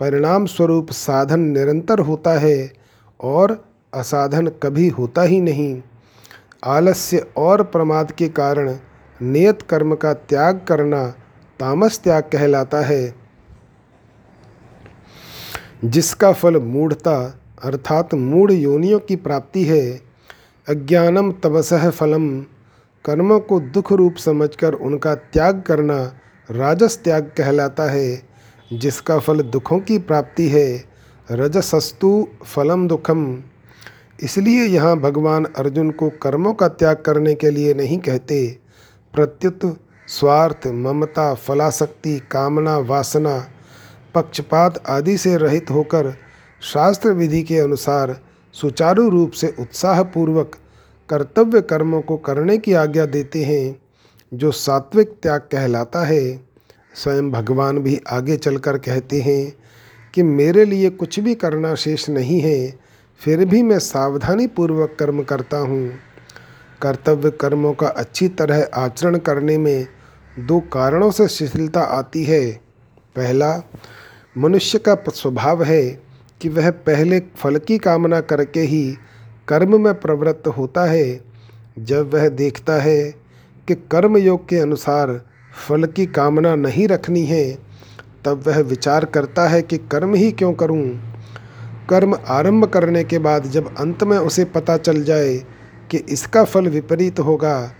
परिणाम स्वरूप साधन निरंतर होता है और असाधन कभी होता ही नहीं। आलस्य और प्रमाद के कारण नियत कर्म का त्याग करना तामस त्याग कहलाता है, जिसका फल मूढ़ता अर्थात मूढ़ योनियों की प्राप्ति है। अज्ञानम तपसह फलम। कर्मों को दुख रूप समझकर उनका त्याग करना राजस त्याग कहलाता है, जिसका फल दुखों की प्राप्ति है। रजसस्तु फलम दुखम। इसलिए यहाँ भगवान अर्जुन को कर्मों का त्याग करने के लिए नहीं कहते। प्रत्युत स्वार्थ, ममता फलाशक्ति कामना, वासना, पक्षपात आदि से रहित होकर शास्त्र विधि के अनुसार सुचारू रूप से उत्साहपूर्वक कर्तव्य कर्मों को करने की आज्ञा देते हैं, जो सात्विक त्याग कहलाता है। स्वयं भगवान भी आगे चलकर कहते हैं कि मेरे लिए कुछ भी करना शेष नहीं है, फिर भी मैं सावधानी पूर्वक कर्म करता हूँ। कर्तव्य कर्मों का अच्छी तरह आचरण करने में दो कारणों से शिथिलता आती है। पहला, मनुष्य का स्वभाव है कि वह पहले फल की कामना करके ही कर्म में प्रवृत्त होता है जब वह देखता है कि कर्म योग के अनुसार फल की कामना नहीं रखनी है तब वह विचार करता है कि कर्म ही क्यों करूँ? कर्म आरंभ करने के बाद जब अंत में उसे पता चल जाए कि इसका फल विपरीत होगा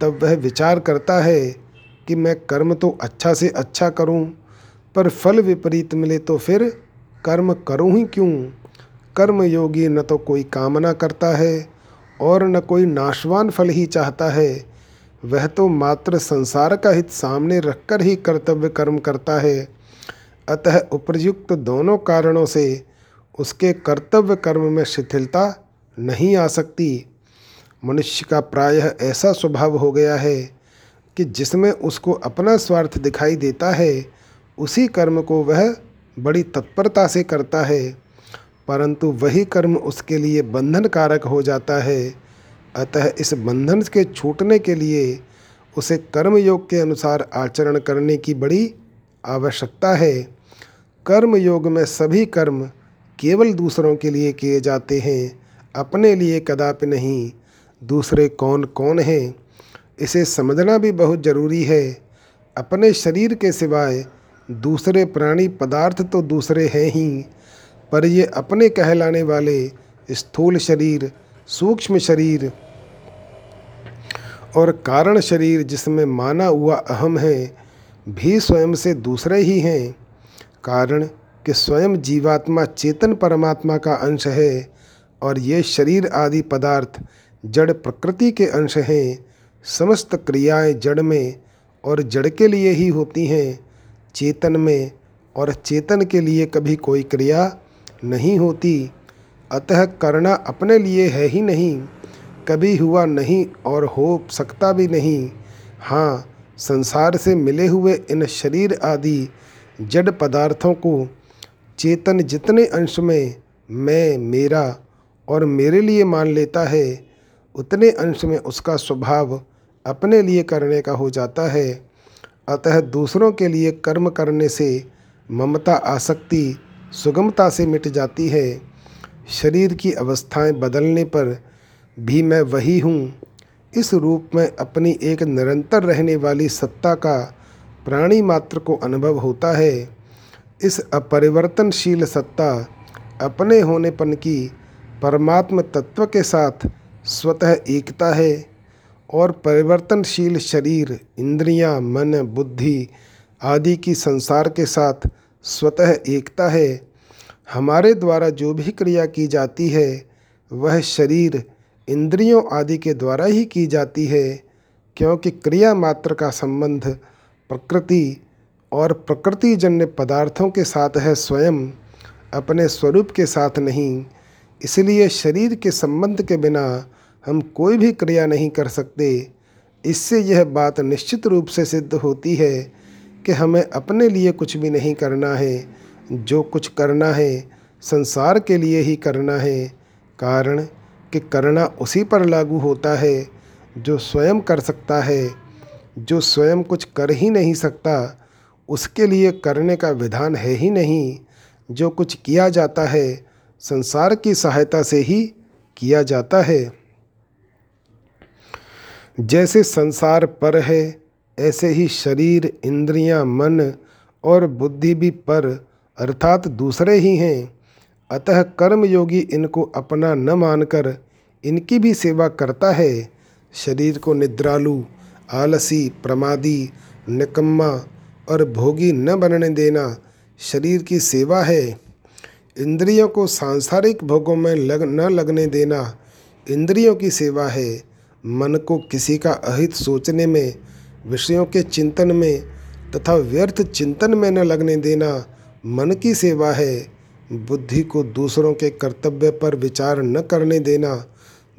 तब वह विचार करता है कि मैं कर्म तो अच्छा से अच्छा करूँ, पर फल विपरीत मिले तो फिर कर्म करूँ ही क्यों? कर्म योगी न तो कोई कामना करता है और न कोई नाशवान फल ही चाहता है। वह तो मात्र संसार का हित सामने रखकर ही कर्तव्य कर्म करता है। अतः उपर्युक्त दोनों कारणों से उसके कर्तव्य कर्म में शिथिलता नहीं आ सकती। मनुष्य का प्रायः ऐसा स्वभाव हो गया है कि जिसमें उसको अपना स्वार्थ दिखाई देता है, उसी कर्म को वह बड़ी तत्परता से करता है, परंतु वही कर्म उसके लिए बंधन कारक हो जाता है। अतः इस बंधन के छूटने के लिए उसे कर्म योग के अनुसार आचरण करने की बड़ी आवश्यकता है। कर्म योग में सभी कर्म केवल दूसरों के लिए किए जाते हैं, अपने लिए कदापि नहीं, दूसरे कौन कौन हैं? इसे समझना भी बहुत ज़रूरी है। अपने शरीर के सिवाय दूसरे प्राणी पदार्थ तो दूसरे हैं ही, पर ये अपने कहलाने वाले स्थूल शरीर, सूक्ष्म शरीर और कारण शरीर जिसमें माना हुआ अहम है, भी स्वयं से दूसरे ही हैं। कारण कि स्वयं जीवात्मा चेतन परमात्मा का अंश है और ये शरीर आदि पदार्थ जड़ प्रकृति के अंश हैं, समस्त क्रियाएँ जड़ में और जड़ के लिए ही होती हैं। चेतन में और चेतन के लिए कभी कोई क्रिया नहीं होती। अतः करना अपने लिए है ही नहीं। कभी हुआ नहीं और हो सकता भी नहीं। हाँ संसार से मिले हुए इन शरीर आदि जड़ पदार्थों को चेतन जितने अंश में मैं, मेरा और मेरे लिए मान लेता है, उतने अंश में उसका स्वभाव अपने लिए करने का हो जाता है। अतः दूसरों के लिए कर्म करने से ममता आसक्ति, सुगमता से मिट जाती है। शरीर की अवस्थाएँ बदलने पर भी मैं वही हूँ। इस रूप में अपनी एक निरंतर रहने वाली सत्ता का प्राणी मात्र को अनुभव होता है। इस अपरिवर्तनशील सत्ता अपने होनेपन की परमात्म तत्व के साथ स्वतः एकता है। और परिवर्तनशील शरीर इंद्रियाँ, मन बुद्धि आदि की संसार के साथ स्वतः एकता है। हमारे द्वारा जो भी क्रिया की जाती है वह शरीर इंद्रियों आदि के द्वारा ही की जाती है क्योंकि क्रिया मात्र का संबंध प्रकृति और प्रकृतिजन्य पदार्थों के साथ है स्वयं अपने स्वरूप के साथ नहीं। इसलिए शरीर के संबंध के बिना हम कोई भी क्रिया नहीं कर सकते। इससे यह बात निश्चित रूप से सिद्ध होती है कि हमें अपने लिए कुछ भी नहीं करना है। जो कुछ करना है, संसार के लिए ही करना है। कारण कि करना उसी पर लागू होता है, जो स्वयं कर सकता है। जो स्वयं कुछ कर ही नहीं सकता, उसके लिए करने का विधान है ही नहीं। जो कुछ किया जाता है, संसार की सहायता से ही किया जाता है। जैसे संसार पर है ऐसे ही शरीर इंद्रियाँ, मन और बुद्धि भी पर अर्थात दूसरे ही हैं। अतः कर्मयोगी इनको अपना न मानकर इनकी भी सेवा करता है। शरीर को निद्रालु आलसी प्रमादी निकम्मा और भोगी न बनने देना शरीर की सेवा है। इंद्रियों को सांसारिक भोगों में लग न लगने देना इंद्रियों की सेवा है। मन को किसी का अहित सोचने में विषयों के चिंतन में तथा व्यर्थ चिंतन में न लगने देना मन की सेवा है। बुद्धि को दूसरों के कर्तव्य पर विचार न करने देना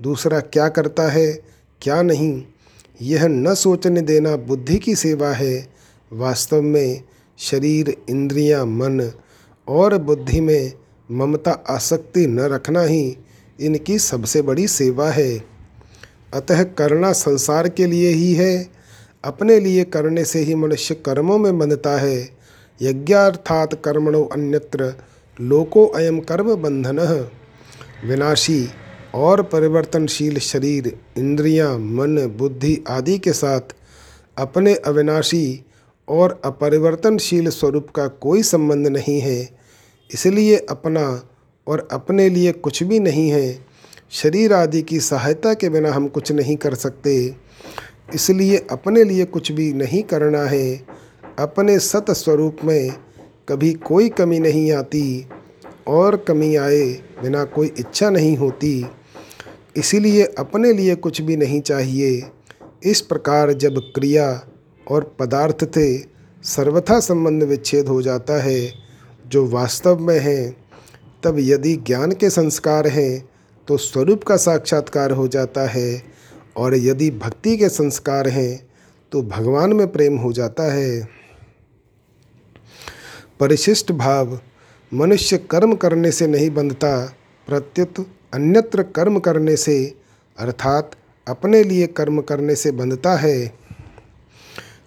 दूसरा क्या करता है क्या नहीं यह न सोचने देना बुद्धि की सेवा है। वास्तव में शरीर इंद्रियाँ, मन और बुद्धि में ममता आसक्ति न रखना ही इनकी सबसे बड़ी सेवा है। अतः करना संसार के लिए ही है। अपने लिए करने से ही मनुष्य कर्मों में बंधता है। यज्ञार्थात कर्मणो अन्यत्र लोको अयम कर्म बंधन। विनाशी और परिवर्तनशील शरीर इंद्रियाँ, मन बुद्धि आदि के साथ अपने अविनाशी और अपरिवर्तनशील स्वरूप का कोई संबंध नहीं है। इसलिए अपना और अपने लिए कुछ भी नहीं है। शरीर आदि की सहायता के बिना हम कुछ नहीं कर सकते। इसलिए अपने लिए कुछ भी नहीं करना है। अपने सत स्वरूप में कभी कोई कमी नहीं आती और कमी आए बिना कोई इच्छा नहीं होती। इसीलिए अपने लिए कुछ भी नहीं चाहिए। इस प्रकार जब क्रिया और पदार्थ थे सर्वथा संबंध विच्छेद हो जाता है, जो वास्तव में है, तब यदि ज्ञान के संस्कार हैं तो स्वरूप का साक्षात्कार हो जाता है और यदि भक्ति के संस्कार हैं तो भगवान में प्रेम हो जाता है। परिशिष्ट भाव, मनुष्य कर्म करने से नहीं बंधता, प्रत्युत अन्यत्र कर्म करने से, अर्थात अपने लिए कर्म करने से बंधता है।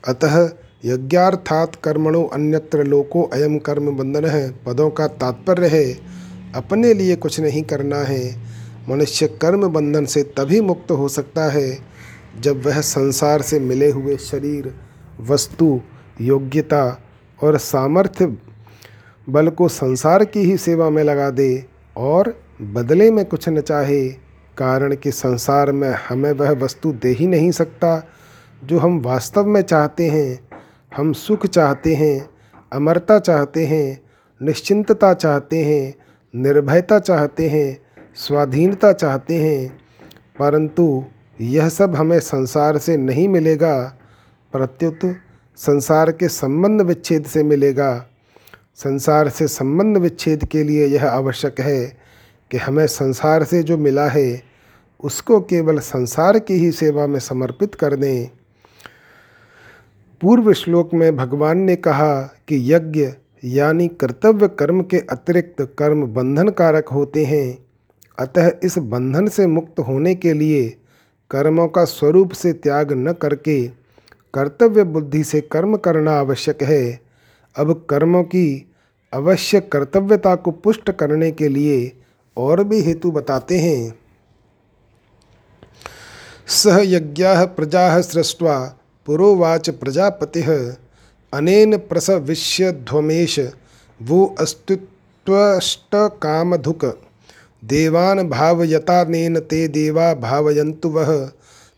अतः यज्ञार्थात कर्मणो अन्यत्र लोको अयम कर्म बंधन है पदों का तात्पर्य है, अपने लिए कुछ नहीं करना है मनुष्य कर्म बंधन से तभी मुक्त हो सकता है जब वह संसार से मिले हुए शरीर, वस्तु, योग्यता और सामर्थ्य बल को संसार की ही सेवा में लगा दे और बदले में कुछ न चाहे, कारण कि संसार में हमें वह वस्तु दे ही नहीं सकता जो हम वास्तव में चाहते हैं। हम सुख चाहते हैं, अमरता चाहते हैं, निश्चिंतता चाहते हैं, निर्भयता चाहते हैं स्वाधीनता चाहते हैं, परंतु यह सब हमें संसार से नहीं मिलेगा, प्रत्युत संसार के संबंध विच्छेद से मिलेगा। संसार से संबंध विच्छेद के लिए यह आवश्यक है कि हमें संसार से जो मिला है, उसको केवल संसार की ही सेवा में समर्पित कर दें। पूर्व श्लोक में भगवान ने कहा कि यज्ञ यानी कर्तव्य कर्म के अतिरिक्त कर्म बंधन कारक होते हैं। अतः इस बंधन से मुक्त होने के लिए कर्मों का स्वरूप से त्याग न करके कर्तव्य बुद्धि से कर्म करना आवश्यक है। अब कर्मों की अवश्य कर्तव्यता को पुष्ट करने के लिए और भी हेतु बताते हैं। सह यज्ञा प्रजा सृष्ट्वा पुरोवाच प्रजापति अनेन प्रसविष्यध्वमेश वो कामधुक देवान भावयतानेन ते देवा भावयन्तु वह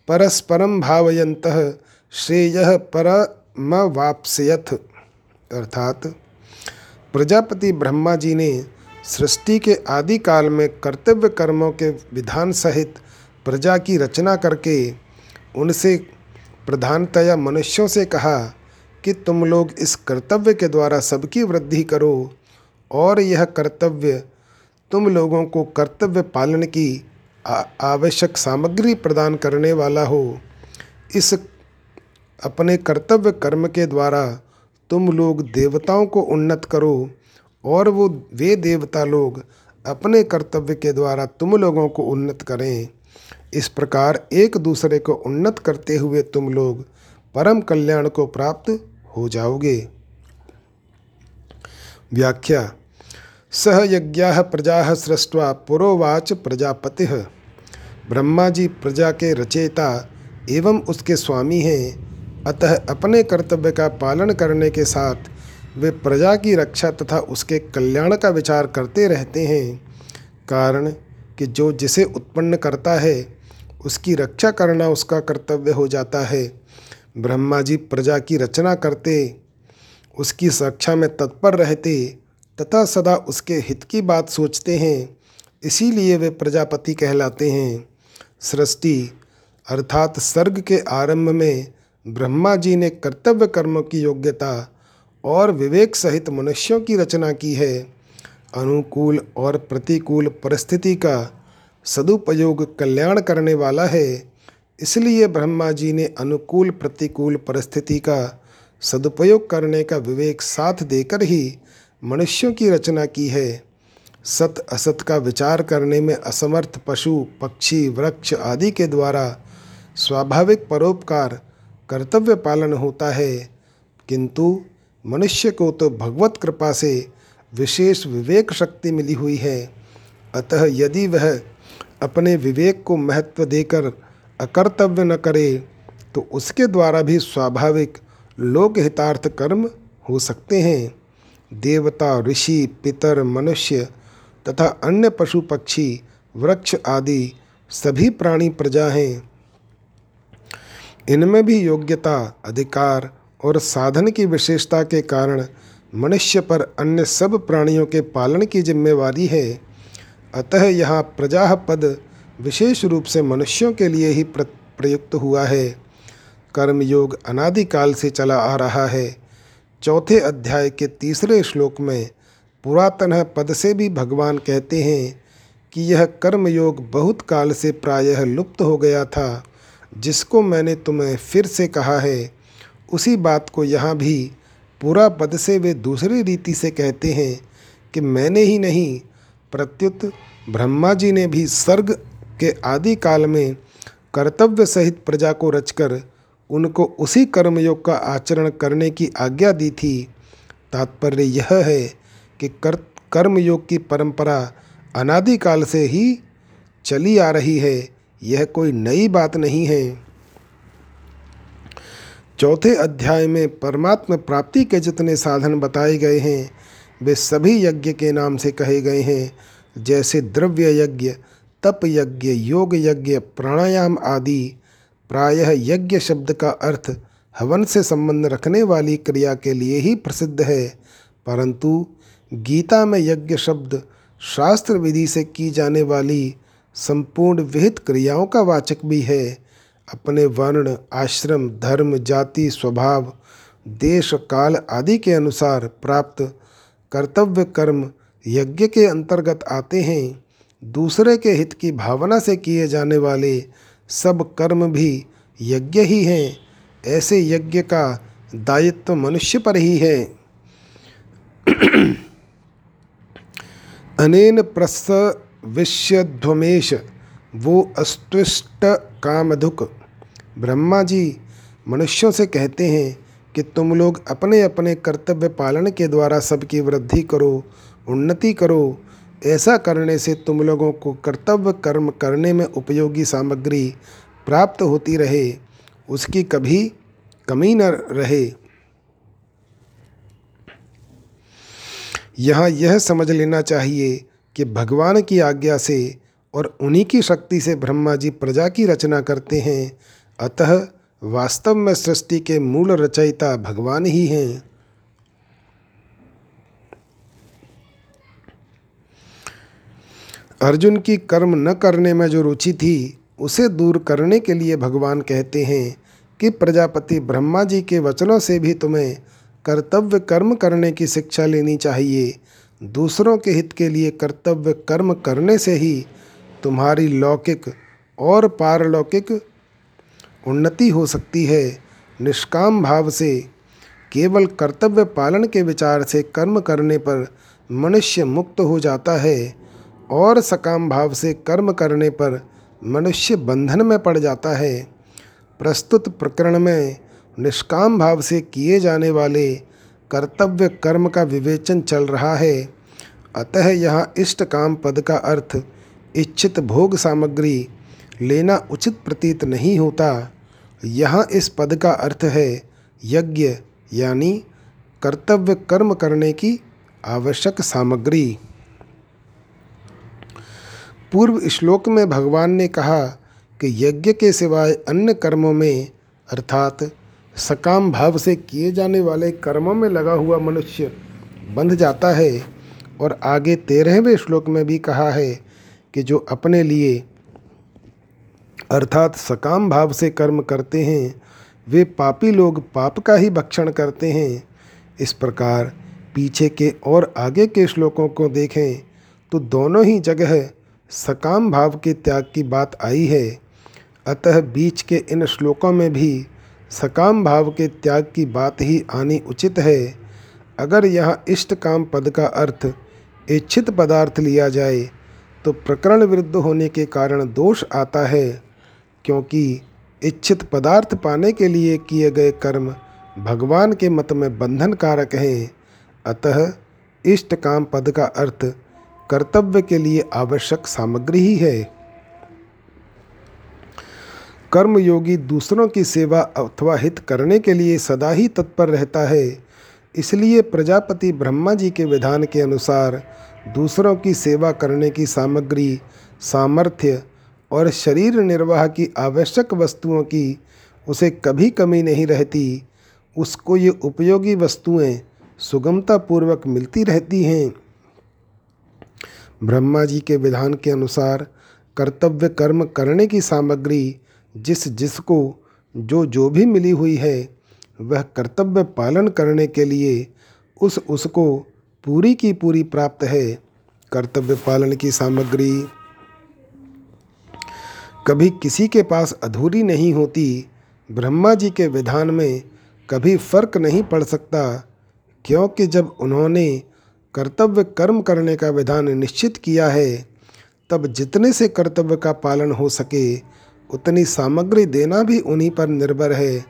परस्परम भावयंत श्रेय परमवाप्स्यथ। अर्थात, प्रजापति ब्रह्मा जी ने सृष्टि के आदि काल में कर्तव्य कर्मों के विधान सहित प्रजा की रचना करके उनसे प्रधानतया मनुष्यों से कहा कि तुम लोग इस कर्तव्य के द्वारा सबकी वृद्धि करो और यह कर्तव्य तुम लोगों को कर्तव्य पालन की आवश्यक सामग्री प्रदान करने वाला हो। इस अपने कर्तव्य कर्म के द्वारा तुम लोग देवताओं को उन्नत करो और वो, वे देवता लोग अपने कर्तव्य के द्वारा तुम लोगों को उन्नत करें। इस प्रकार एक दूसरे को उन्नत करते हुए तुम लोग परम कल्याण को प्राप्त हो जाओगे। व्याख्या सह यज्ञा प्रजा सृष्टवा पुरोवाच प्रजापति। ब्रह्मा जी प्रजा के रचेता एवं उसके स्वामी हैं। अतः अपने कर्तव्य का पालन करने के साथ वे प्रजा की रक्षा तथा उसके कल्याण का विचार करते रहते हैं। कारण कि जो जिसे उत्पन्न करता है, उसकी रक्षा करना उसका कर्तव्य हो जाता है। ब्रह्मा जी प्रजा की रचना करते, उसकी सुरक्षा में तत्पर रहते तथा सदा उसके हित की बात सोचते हैं। इसीलिए वे प्रजापति कहलाते हैं। सृष्टि, अर्थात सर्ग के आरंभ में ब्रह्मा जी ने कर्तव्य कर्मों की योग्यता और विवेक सहित मनुष्यों की रचना की है। अनुकूल और प्रतिकूल परिस्थिति का सदुपयोग कल्याण करने वाला है। इसलिए ब्रह्मा जी ने अनुकूल प्रतिकूल परिस्थिति का सदुपयोग करने का विवेक साथ देकर ही मनुष्यों की रचना की है। सत असत का विचार करने में असमर्थ पशु, पक्षी, वृक्ष आदि के द्वारा स्वाभाविक परोपकार, कर्तव्य पालन होता है। किंतु मनुष्य को तो भगवत कृपा से विशेष विवेक शक्ति मिली हुई है। अतः यदि वह अपने विवेक को महत्व देकर अकर्तव्य न करे तो उसके द्वारा भी स्वाभाविक लोक हितार्थ कर्म हो सकते हैं। देवता, ऋषि, पितर, मनुष्य तथा अन्य पशु, पक्षी, वृक्ष आदि सभी प्राणी प्रजा हैं। इनमें भी योग्यता, अधिकार और साधन की विशेषता के कारण मनुष्य पर अन्य सब प्राणियों के पालन की जिम्मेवारी है। अतः यहाँ प्रजा पद विशेष रूप से मनुष्यों के लिए ही प्रयुक्त हुआ है। कर्मयोग अनादिकाल से चला आ रहा है। चौथे अध्याय के तीसरे श्लोक में पुरातन पद से भी भगवान कहते हैं कि यह कर्मयोग बहुत काल से प्रायः लुप्त हो गया था। जिसको मैंने तुम्हें फिर से कहा है, उसी बात को यहाँ भी पूरा पद से वे दूसरी रीति से कहते हैं कि मैंने ही नहीं, प्रत्युत ब्रह्मा जी ने भी सर्ग के आदि काल में कर्तव्य सहित प्रजा को रचकर उनको उसी कर्मयोग का आचरण करने की आज्ञा दी थी। तात्पर्य यह है कि कर, कर्मयोग की परंपरा अनादिकाल से ही चली आ रही है। यह कोई नई बात नहीं है। चौथे अध्याय में परमात्मा प्राप्ति के जितने साधन बताए गए हैं, वे सभी यज्ञ के नाम से कहे गए हैं, जैसे द्रव्य यज्ञ, तप यज्ञ, योग यज्ञ, प्राणायाम आदि। प्रायः यज्ञ शब्द का अर्थ हवन से संबंध रखने वाली क्रिया के लिए ही प्रसिद्ध है। परंतु गीता में यज्ञ शब्द शास्त्र विधि से की जाने वाली संपूर्ण विहित क्रियाओं का वाचक भी है। अपने वर्ण आश्रम, धर्म, जाति, स्वभाव, देश, काल आदि के अनुसार प्राप्त कर्तव्य कर्म यज्ञ के अंतर्गत आते हैं। दूसरे के हित की भावना से किए जाने वाले सब कर्म भी यज्ञ ही हैं। ऐसे यज्ञ का दायित्व मनुष्य पर ही है। अनेन प्रसविष्यध्वमेश वो अस्त्विष्ट कामधुक। ब्रह्मा जी मनुष्यों से कहते हैं कि तुम लोग अपने अपने कर्तव्य पालन के द्वारा सबकी वृद्धि करो, उन्नति करो ऐसा करने से तुम लोगों को कर्तव्य कर्म करने में उपयोगी सामग्री प्राप्त होती रहे, उसकी कभी कमी न रहे। यहाँ यह समझ लेना चाहिए कि भगवान की आज्ञा से और उन्हीं की शक्ति से ब्रह्मा जी प्रजा की रचना करते हैं। अतः वास्तव में सृष्टि के मूल रचयिता भगवान ही हैं। अर्जुन की कर्म न करने में जो रुचि थी, उसे दूर करने के लिए भगवान कहते हैं कि प्रजापति ब्रह्मा जी के वचनों से भी तुम्हें कर्तव्य कर्म करने की शिक्षा लेनी चाहिए। दूसरों के हित के लिए कर्तव्य कर्म करने से ही तुम्हारी लौकिक और पारलौकिक उन्नति हो सकती है। निष्काम भाव से केवल कर्तव्य पालन के विचार से कर्म करने पर मनुष्य मुक्त हो जाता है। और सकाम भाव से कर्म करने पर मनुष्य बंधन में पड़ जाता है। प्रस्तुत प्रकरण में निष्काम भाव से किए जाने वाले कर्तव्य कर्म का विवेचन चल रहा है। अतः यहाँ इष्ट काम पद का अर्थ इच्छित भोग सामग्री लेना उचित प्रतीत नहीं होता। यहाँ इस पद का अर्थ है यज्ञ, यानी कर्तव्य कर्म करने की आवश्यक सामग्री। पूर्व श्लोक में भगवान ने कहा कि यज्ञ के सिवाय अन्य कर्मों में, अर्थात सकाम भाव से किए जाने वाले कर्मों में लगा हुआ मनुष्य बंध जाता है और आगे तेरहवें श्लोक में भी कहा है कि जो अपने लिए, अर्थात सकाम भाव से कर्म करते हैं, वे पापी लोग पाप का ही भक्षण करते हैं। इस प्रकार पीछे के और आगे के श्लोकों को देखें तो दोनों ही जगह सकाम भाव के त्याग की बात आई है। अतः बीच के इन श्लोकों में भी सकाम भाव के त्याग की बात ही आनी उचित है। अगर यह इष्ट काम पद का अर्थ इच्छित पदार्थ लिया जाए तो प्रकरण विरुद्ध होने के कारण दोष आता है, क्योंकि इच्छित पदार्थ पाने के लिए किए गए कर्म भगवान के मत में बंधन कारक हैं। अतः इष्ट काम पद का अर्थ कर्तव्य के लिए आवश्यक सामग्री ही है। कर्मयोगी दूसरों की सेवा अथवा हित करने के लिए सदा ही तत्पर रहता है। इसलिए प्रजापति ब्रह्मा जी के विधान के अनुसार दूसरों की सेवा करने की सामग्री, सामर्थ्य और शरीर निर्वाह की आवश्यक वस्तुओं की उसे कभी कमी नहीं रहती। उसको ये उपयोगी वस्तुएँ सुगमतापूर्वक मिलती रहती हैं। ब्रह्मा जी के विधान के अनुसार कर्तव्य कर्म करने की सामग्री जिस जिसको जो जो भी मिली हुई है, वह कर्तव्य पालन करने के लिए उस उसको पूरी की पूरी प्राप्त है। कर्तव्य पालन की सामग्री कभी किसी के पास अधूरी नहीं होती। ब्रह्मा जी के विधान में कभी फ़र्क नहीं पड़ सकता, क्योंकि जब उन्होंने कर्तव्य कर्म करने का विधान निश्चित किया है, तब जितने से कर्तव्य का पालन हो सके, उतनी सामग्री देना भी उन्हीं पर निर्भर है।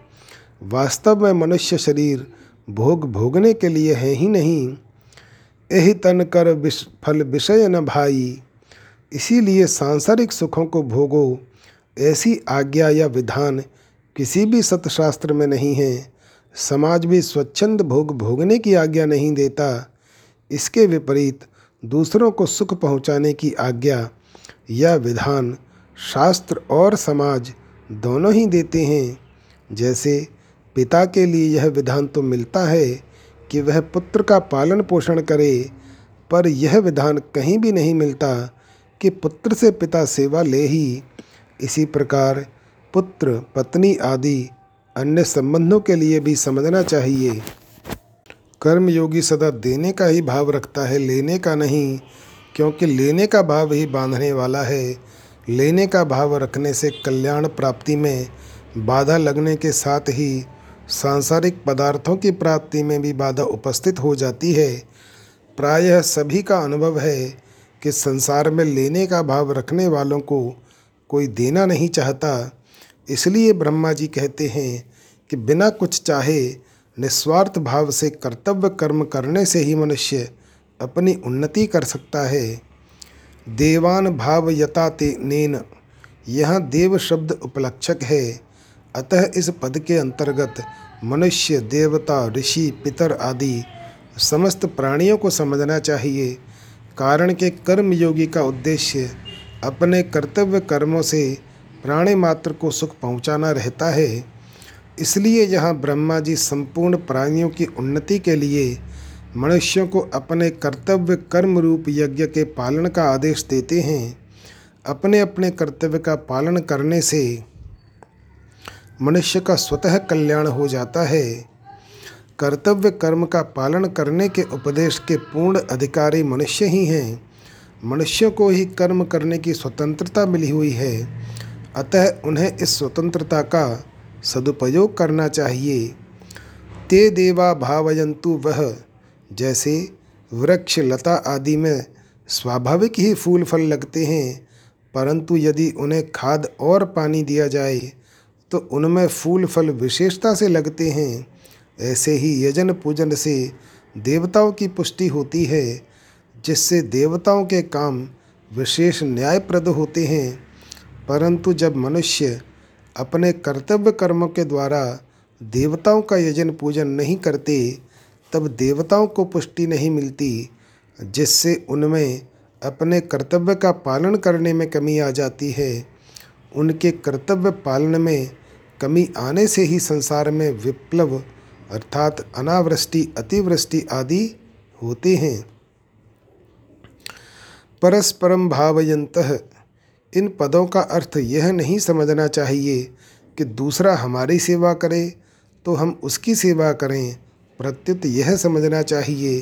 वास्तव में मनुष्य शरीर भोग भोगने के लिए है ही नहीं। यही तन कर विष, फल विषय न भाई। इसीलिए सांसारिक सुखों को भोगो, ऐसी आज्ञा या विधान किसी भी सतशास्त्र में नहीं है। समाज भी स्वच्छंद भोग भोगने की आज्ञा नहीं देता। इसके विपरीत दूसरों को सुख पहुँचाने की आज्ञा या विधान शास्त्र और समाज दोनों ही देते हैं। जैसे पिता के लिए यह विधान तो मिलता है कि वह पुत्र का पालन पोषण करे, पर यह विधान कहीं भी नहीं मिलता कि पुत्र से पिता सेवा ले ही। इसी प्रकार पुत्र, पत्नी आदि अन्य संबंधों के लिए भी समझना चाहिए। कर्मयोगी सदा देने का ही भाव रखता है, लेने का नहीं, क्योंकि लेने का भाव ही बांधने वाला है। लेने का भाव रखने से कल्याण प्राप्ति में बाधा लगने के साथ ही सांसारिक पदार्थों की प्राप्ति में भी बाधा उपस्थित हो जाती है। प्रायः सभी का अनुभव है कि संसार में लेने का भाव रखने वालों को कोई देना नहीं चाहता। इसलिए ब्रह्मा जी कहते हैं कि बिना कुछ चाहे निस्वार्थ भाव से कर्तव्य कर्म करने से ही मनुष्य अपनी उन्नति कर सकता है। देवान भाव यता नेन, यह देव शब्द उपलक्षक है। अतः इस पद के अंतर्गत मनुष्य, देवता, ऋषि, पितर आदि समस्त प्राणियों को समझना चाहिए। कारण के कर्म योगी का उद्देश्य अपने कर्तव्य कर्मों से प्राणी मात्र को सुख पहुंचाना रहता है। इसलिए यहाँ ब्रह्मा जी संपूर्ण प्राणियों की उन्नति के लिए मनुष्यों को अपने कर्तव्य कर्म रूप यज्ञ के पालन का आदेश देते हैं। अपने अपने कर्तव्य का पालन करने से मनुष्य का स्वतः कल्याण हो जाता है। कर्तव्य कर्म का पालन करने के उपदेश के पूर्ण अधिकारी मनुष्य ही हैं। मनुष्यों को ही कर्म करने की स्वतंत्रता मिली हुई है। अतः उन्हें इस स्वतंत्रता का सदुपयोग करना चाहिए। ते देवा भावयंतु वह, जैसे वृक्ष, लता आदि में स्वाभाविक ही फूल फल लगते हैं, परंतु यदि उन्हें खाद और पानी दिया जाए तो उनमें फूल फल विशेषता से लगते हैं। ऐसे ही यजन पूजन से देवताओं की पुष्टि होती है, जिससे देवताओं के काम विशेष न्यायप्रद होते हैं। परंतु जब मनुष्य अपने कर्तव्य कर्मों के द्वारा देवताओं का यजन पूजन नहीं करते, तब देवताओं को पुष्टि नहीं मिलती, जिससे उनमें अपने कर्तव्य का पालन करने में कमी आ जाती है। उनके कर्तव्य पालन में कमी आने से ही संसार में विप्लव अर्थात अनावृष्टि, अतिवृष्टि आदि होते हैं। परस्परम भावयंत इन पदों का अर्थ यह नहीं समझना चाहिए कि दूसरा हमारी सेवा करे तो हम उसकी सेवा करें। प्रत्युत यह समझना चाहिए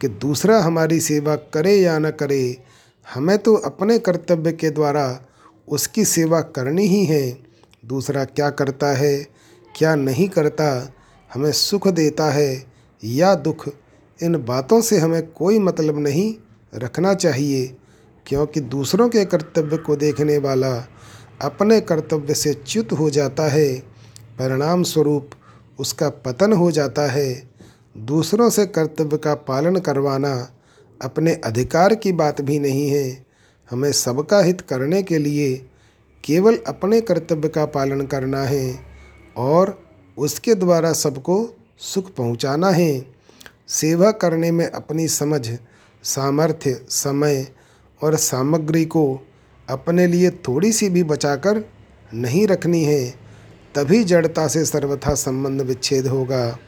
कि दूसरा हमारी सेवा करे या न करे, हमें तो अपने कर्तव्य के द्वारा उसकी सेवा करनी ही है। दूसरा क्या करता है, क्या नहीं करता, हमें सुख देता है या दुख, इन बातों से हमें कोई मतलब नहीं रखना चाहिए। क्योंकि दूसरों के कर्तव्य को देखने वाला अपने कर्तव्य से च्युत हो जाता है परिणाम स्वरूप उसका पतन हो जाता है। दूसरों से कर्तव्य का पालन करवाना अपने अधिकार की बात भी नहीं है। हमें सबका हित करने के लिए केवल अपने कर्तव्य का पालन करना है और उसके द्वारा सबको सुख पहुंचाना है। सेवा करने में अपनी समझ, सामर्थ्य, समय और सामग्री को अपने लिए थोड़ी सी भी बचाकर नहीं रखनी है, तभी जड़ता से सर्वथा संबंध विच्छेद होगा।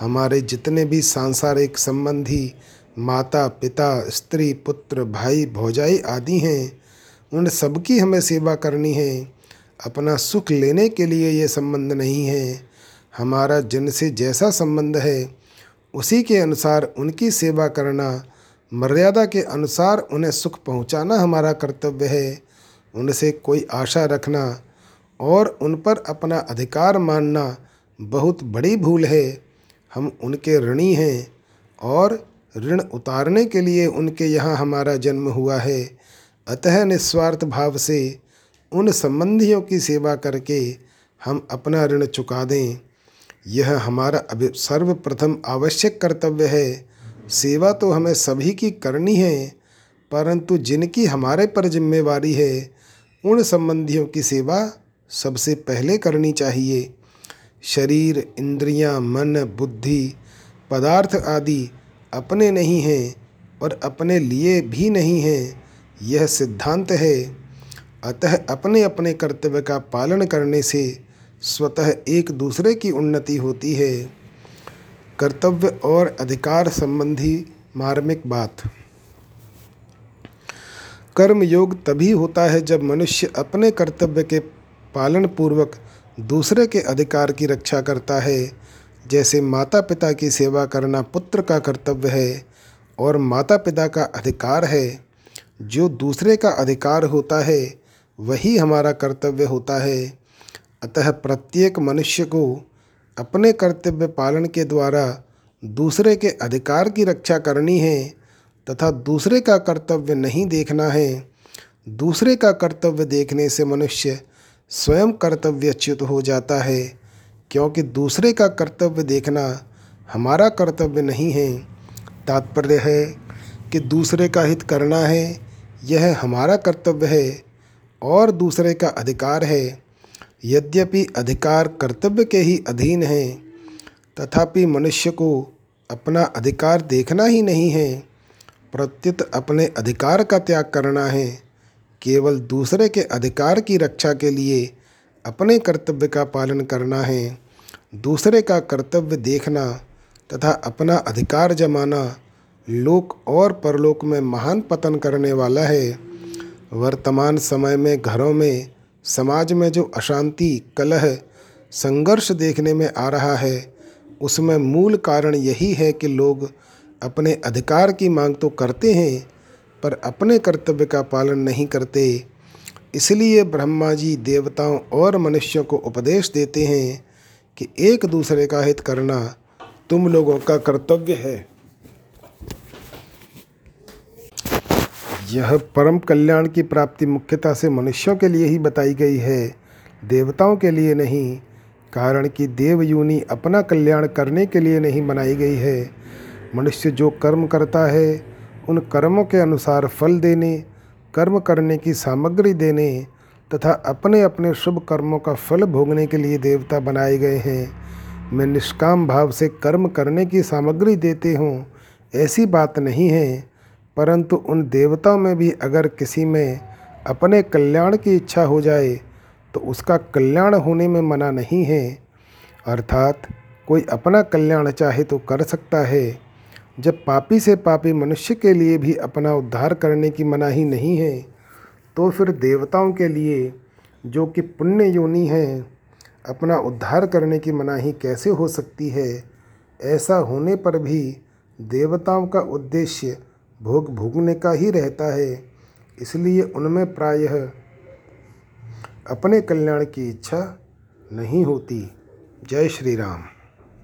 हमारे जितने भी सांसारिक संबंधी माता, पिता, स्त्री, पुत्र, भाई, भौजाई आदि हैं, उन सबकी हमें सेवा करनी है। अपना सुख लेने के लिए ये संबंध नहीं है। हमारा जिनसे जैसा संबंध है, उसी के अनुसार उनकी सेवा करना मर्यादा के अनुसार उन्हें सुख पहुंचाना हमारा कर्तव्य है। उनसे कोई आशा रखना और उन पर अपना अधिकार मानना बहुत बड़ी भूल है। हम उनके ऋणी हैं और ऋण उतारने के लिए उनके यहाँ हमारा जन्म हुआ है। अतः निस्वार्थ भाव से उन संबंधियों की सेवा करके हम अपना ऋण चुका दें। यह हमारा अभी सर्वप्रथम आवश्यक कर्तव्य है। सेवा तो हमें सभी की करनी है परंतु जिनकी हमारे पर जिम्मेवारी है उन संबंधियों की सेवा सबसे पहले करनी चाहिए। शरीर इंद्रियाँ, मन बुद्धि पदार्थ आदि अपने नहीं हैं और अपने लिए भी नहीं हैं यह सिद्धांत है। अतः अपने अपने कर्तव्य का पालन करने से स्वतः एक दूसरे की उन्नति होती है। कर्तव्य और अधिकार संबंधी मार्मिक बात। कर्म योग तभी होता है जब मनुष्य अपने कर्तव्य के पालन पूर्वक दूसरे के अधिकार की रक्षा करता है। जैसे माता पिता की सेवा करना पुत्र का कर्तव्य है और माता पिता का अधिकार है, जो दूसरे का अधिकार होता है, वही हमारा कर्तव्य होता है। अतः प्रत्येक मनुष्य को अपने कर्तव्य पालन के द्वारा दूसरे के अधिकार की रक्षा करनी है तथा दूसरे का कर्तव्य नहीं देखना है, दूसरे का कर्तव्य देखने से मनुष्य स्वयं कर्तव्यच्युत हो जाता है, क्योंकि दूसरे का कर्तव्य देखना हमारा कर्तव्य नहीं है। तात्पर्य है कि दूसरे का हित करना है, यह हमारा कर्तव्य है और दूसरे का अधिकार है। यद्यपि अधिकार कर्तव्य के ही अधीन है, तथापि मनुष्य को अपना अधिकार देखना ही नहीं है। प्रत्युत अपने अधिकार का त्याग करना है। केवल दूसरे के अधिकार की रक्षा के लिए अपने कर्तव्य का पालन करना है। दूसरे का कर्तव्य देखना तथा अपना अधिकार जमाना लोक और परलोक में महान पतन करने वाला है। वर्तमान समय में घरों में समाज में जो अशांति, कलह, संघर्ष देखने में आ रहा है, उसमें मूल कारण यही है कि लोग अपने अधिकार की मांग तो करते हैं, पर अपने कर्तव्य का पालन नहीं करते। इसलिए ब्रह्मा जी देवताओं और मनुष्यों को उपदेश देते हैं कि एक दूसरे का हित करना तुम लोगों का कर्तव्य है। यह परम कल्याण की प्राप्ति मुख्यतः से मनुष्यों के लिए ही बताई गई है, देवताओं के लिए नहीं, कारण कि देवयूनी अपना कल्याण करने के लिए नहीं बनाई गई है। मनुष्य जो कर्म करता है, उन कर्मों के अनुसार फल देने, कर्म करने की सामग्री देने, तथा अपने अपने शुभ कर्मों का फल भोगने के लिए देवता बनाए गए हैं। मैं निष्काम भाव से कर्म करने की सामग्री देते हूँ, ऐसी बात नहीं है। परंतु उन देवताओं में भी अगर किसी में अपने कल्याण की इच्छा हो जाए तो उसका कल्याण होने में मना नहीं है। अर्थात, कोई अपना कल्याण चाहे तो कर सकता है, जब पापी से पापी मनुष्य के लिए भी अपना उद्धार करने की मनाही नहीं है तो फिर देवताओं के लिए, जो कि पुण्य योनि हैं, अपना उद्धार करने की मनाही कैसे हो सकती है? ऐसा होने पर भी देवताओं का उद्देश्य भोग भोगने का ही रहता है, इसलिए उनमें प्रायः अपने कल्याण की इच्छा नहीं होती। जय श्री राम।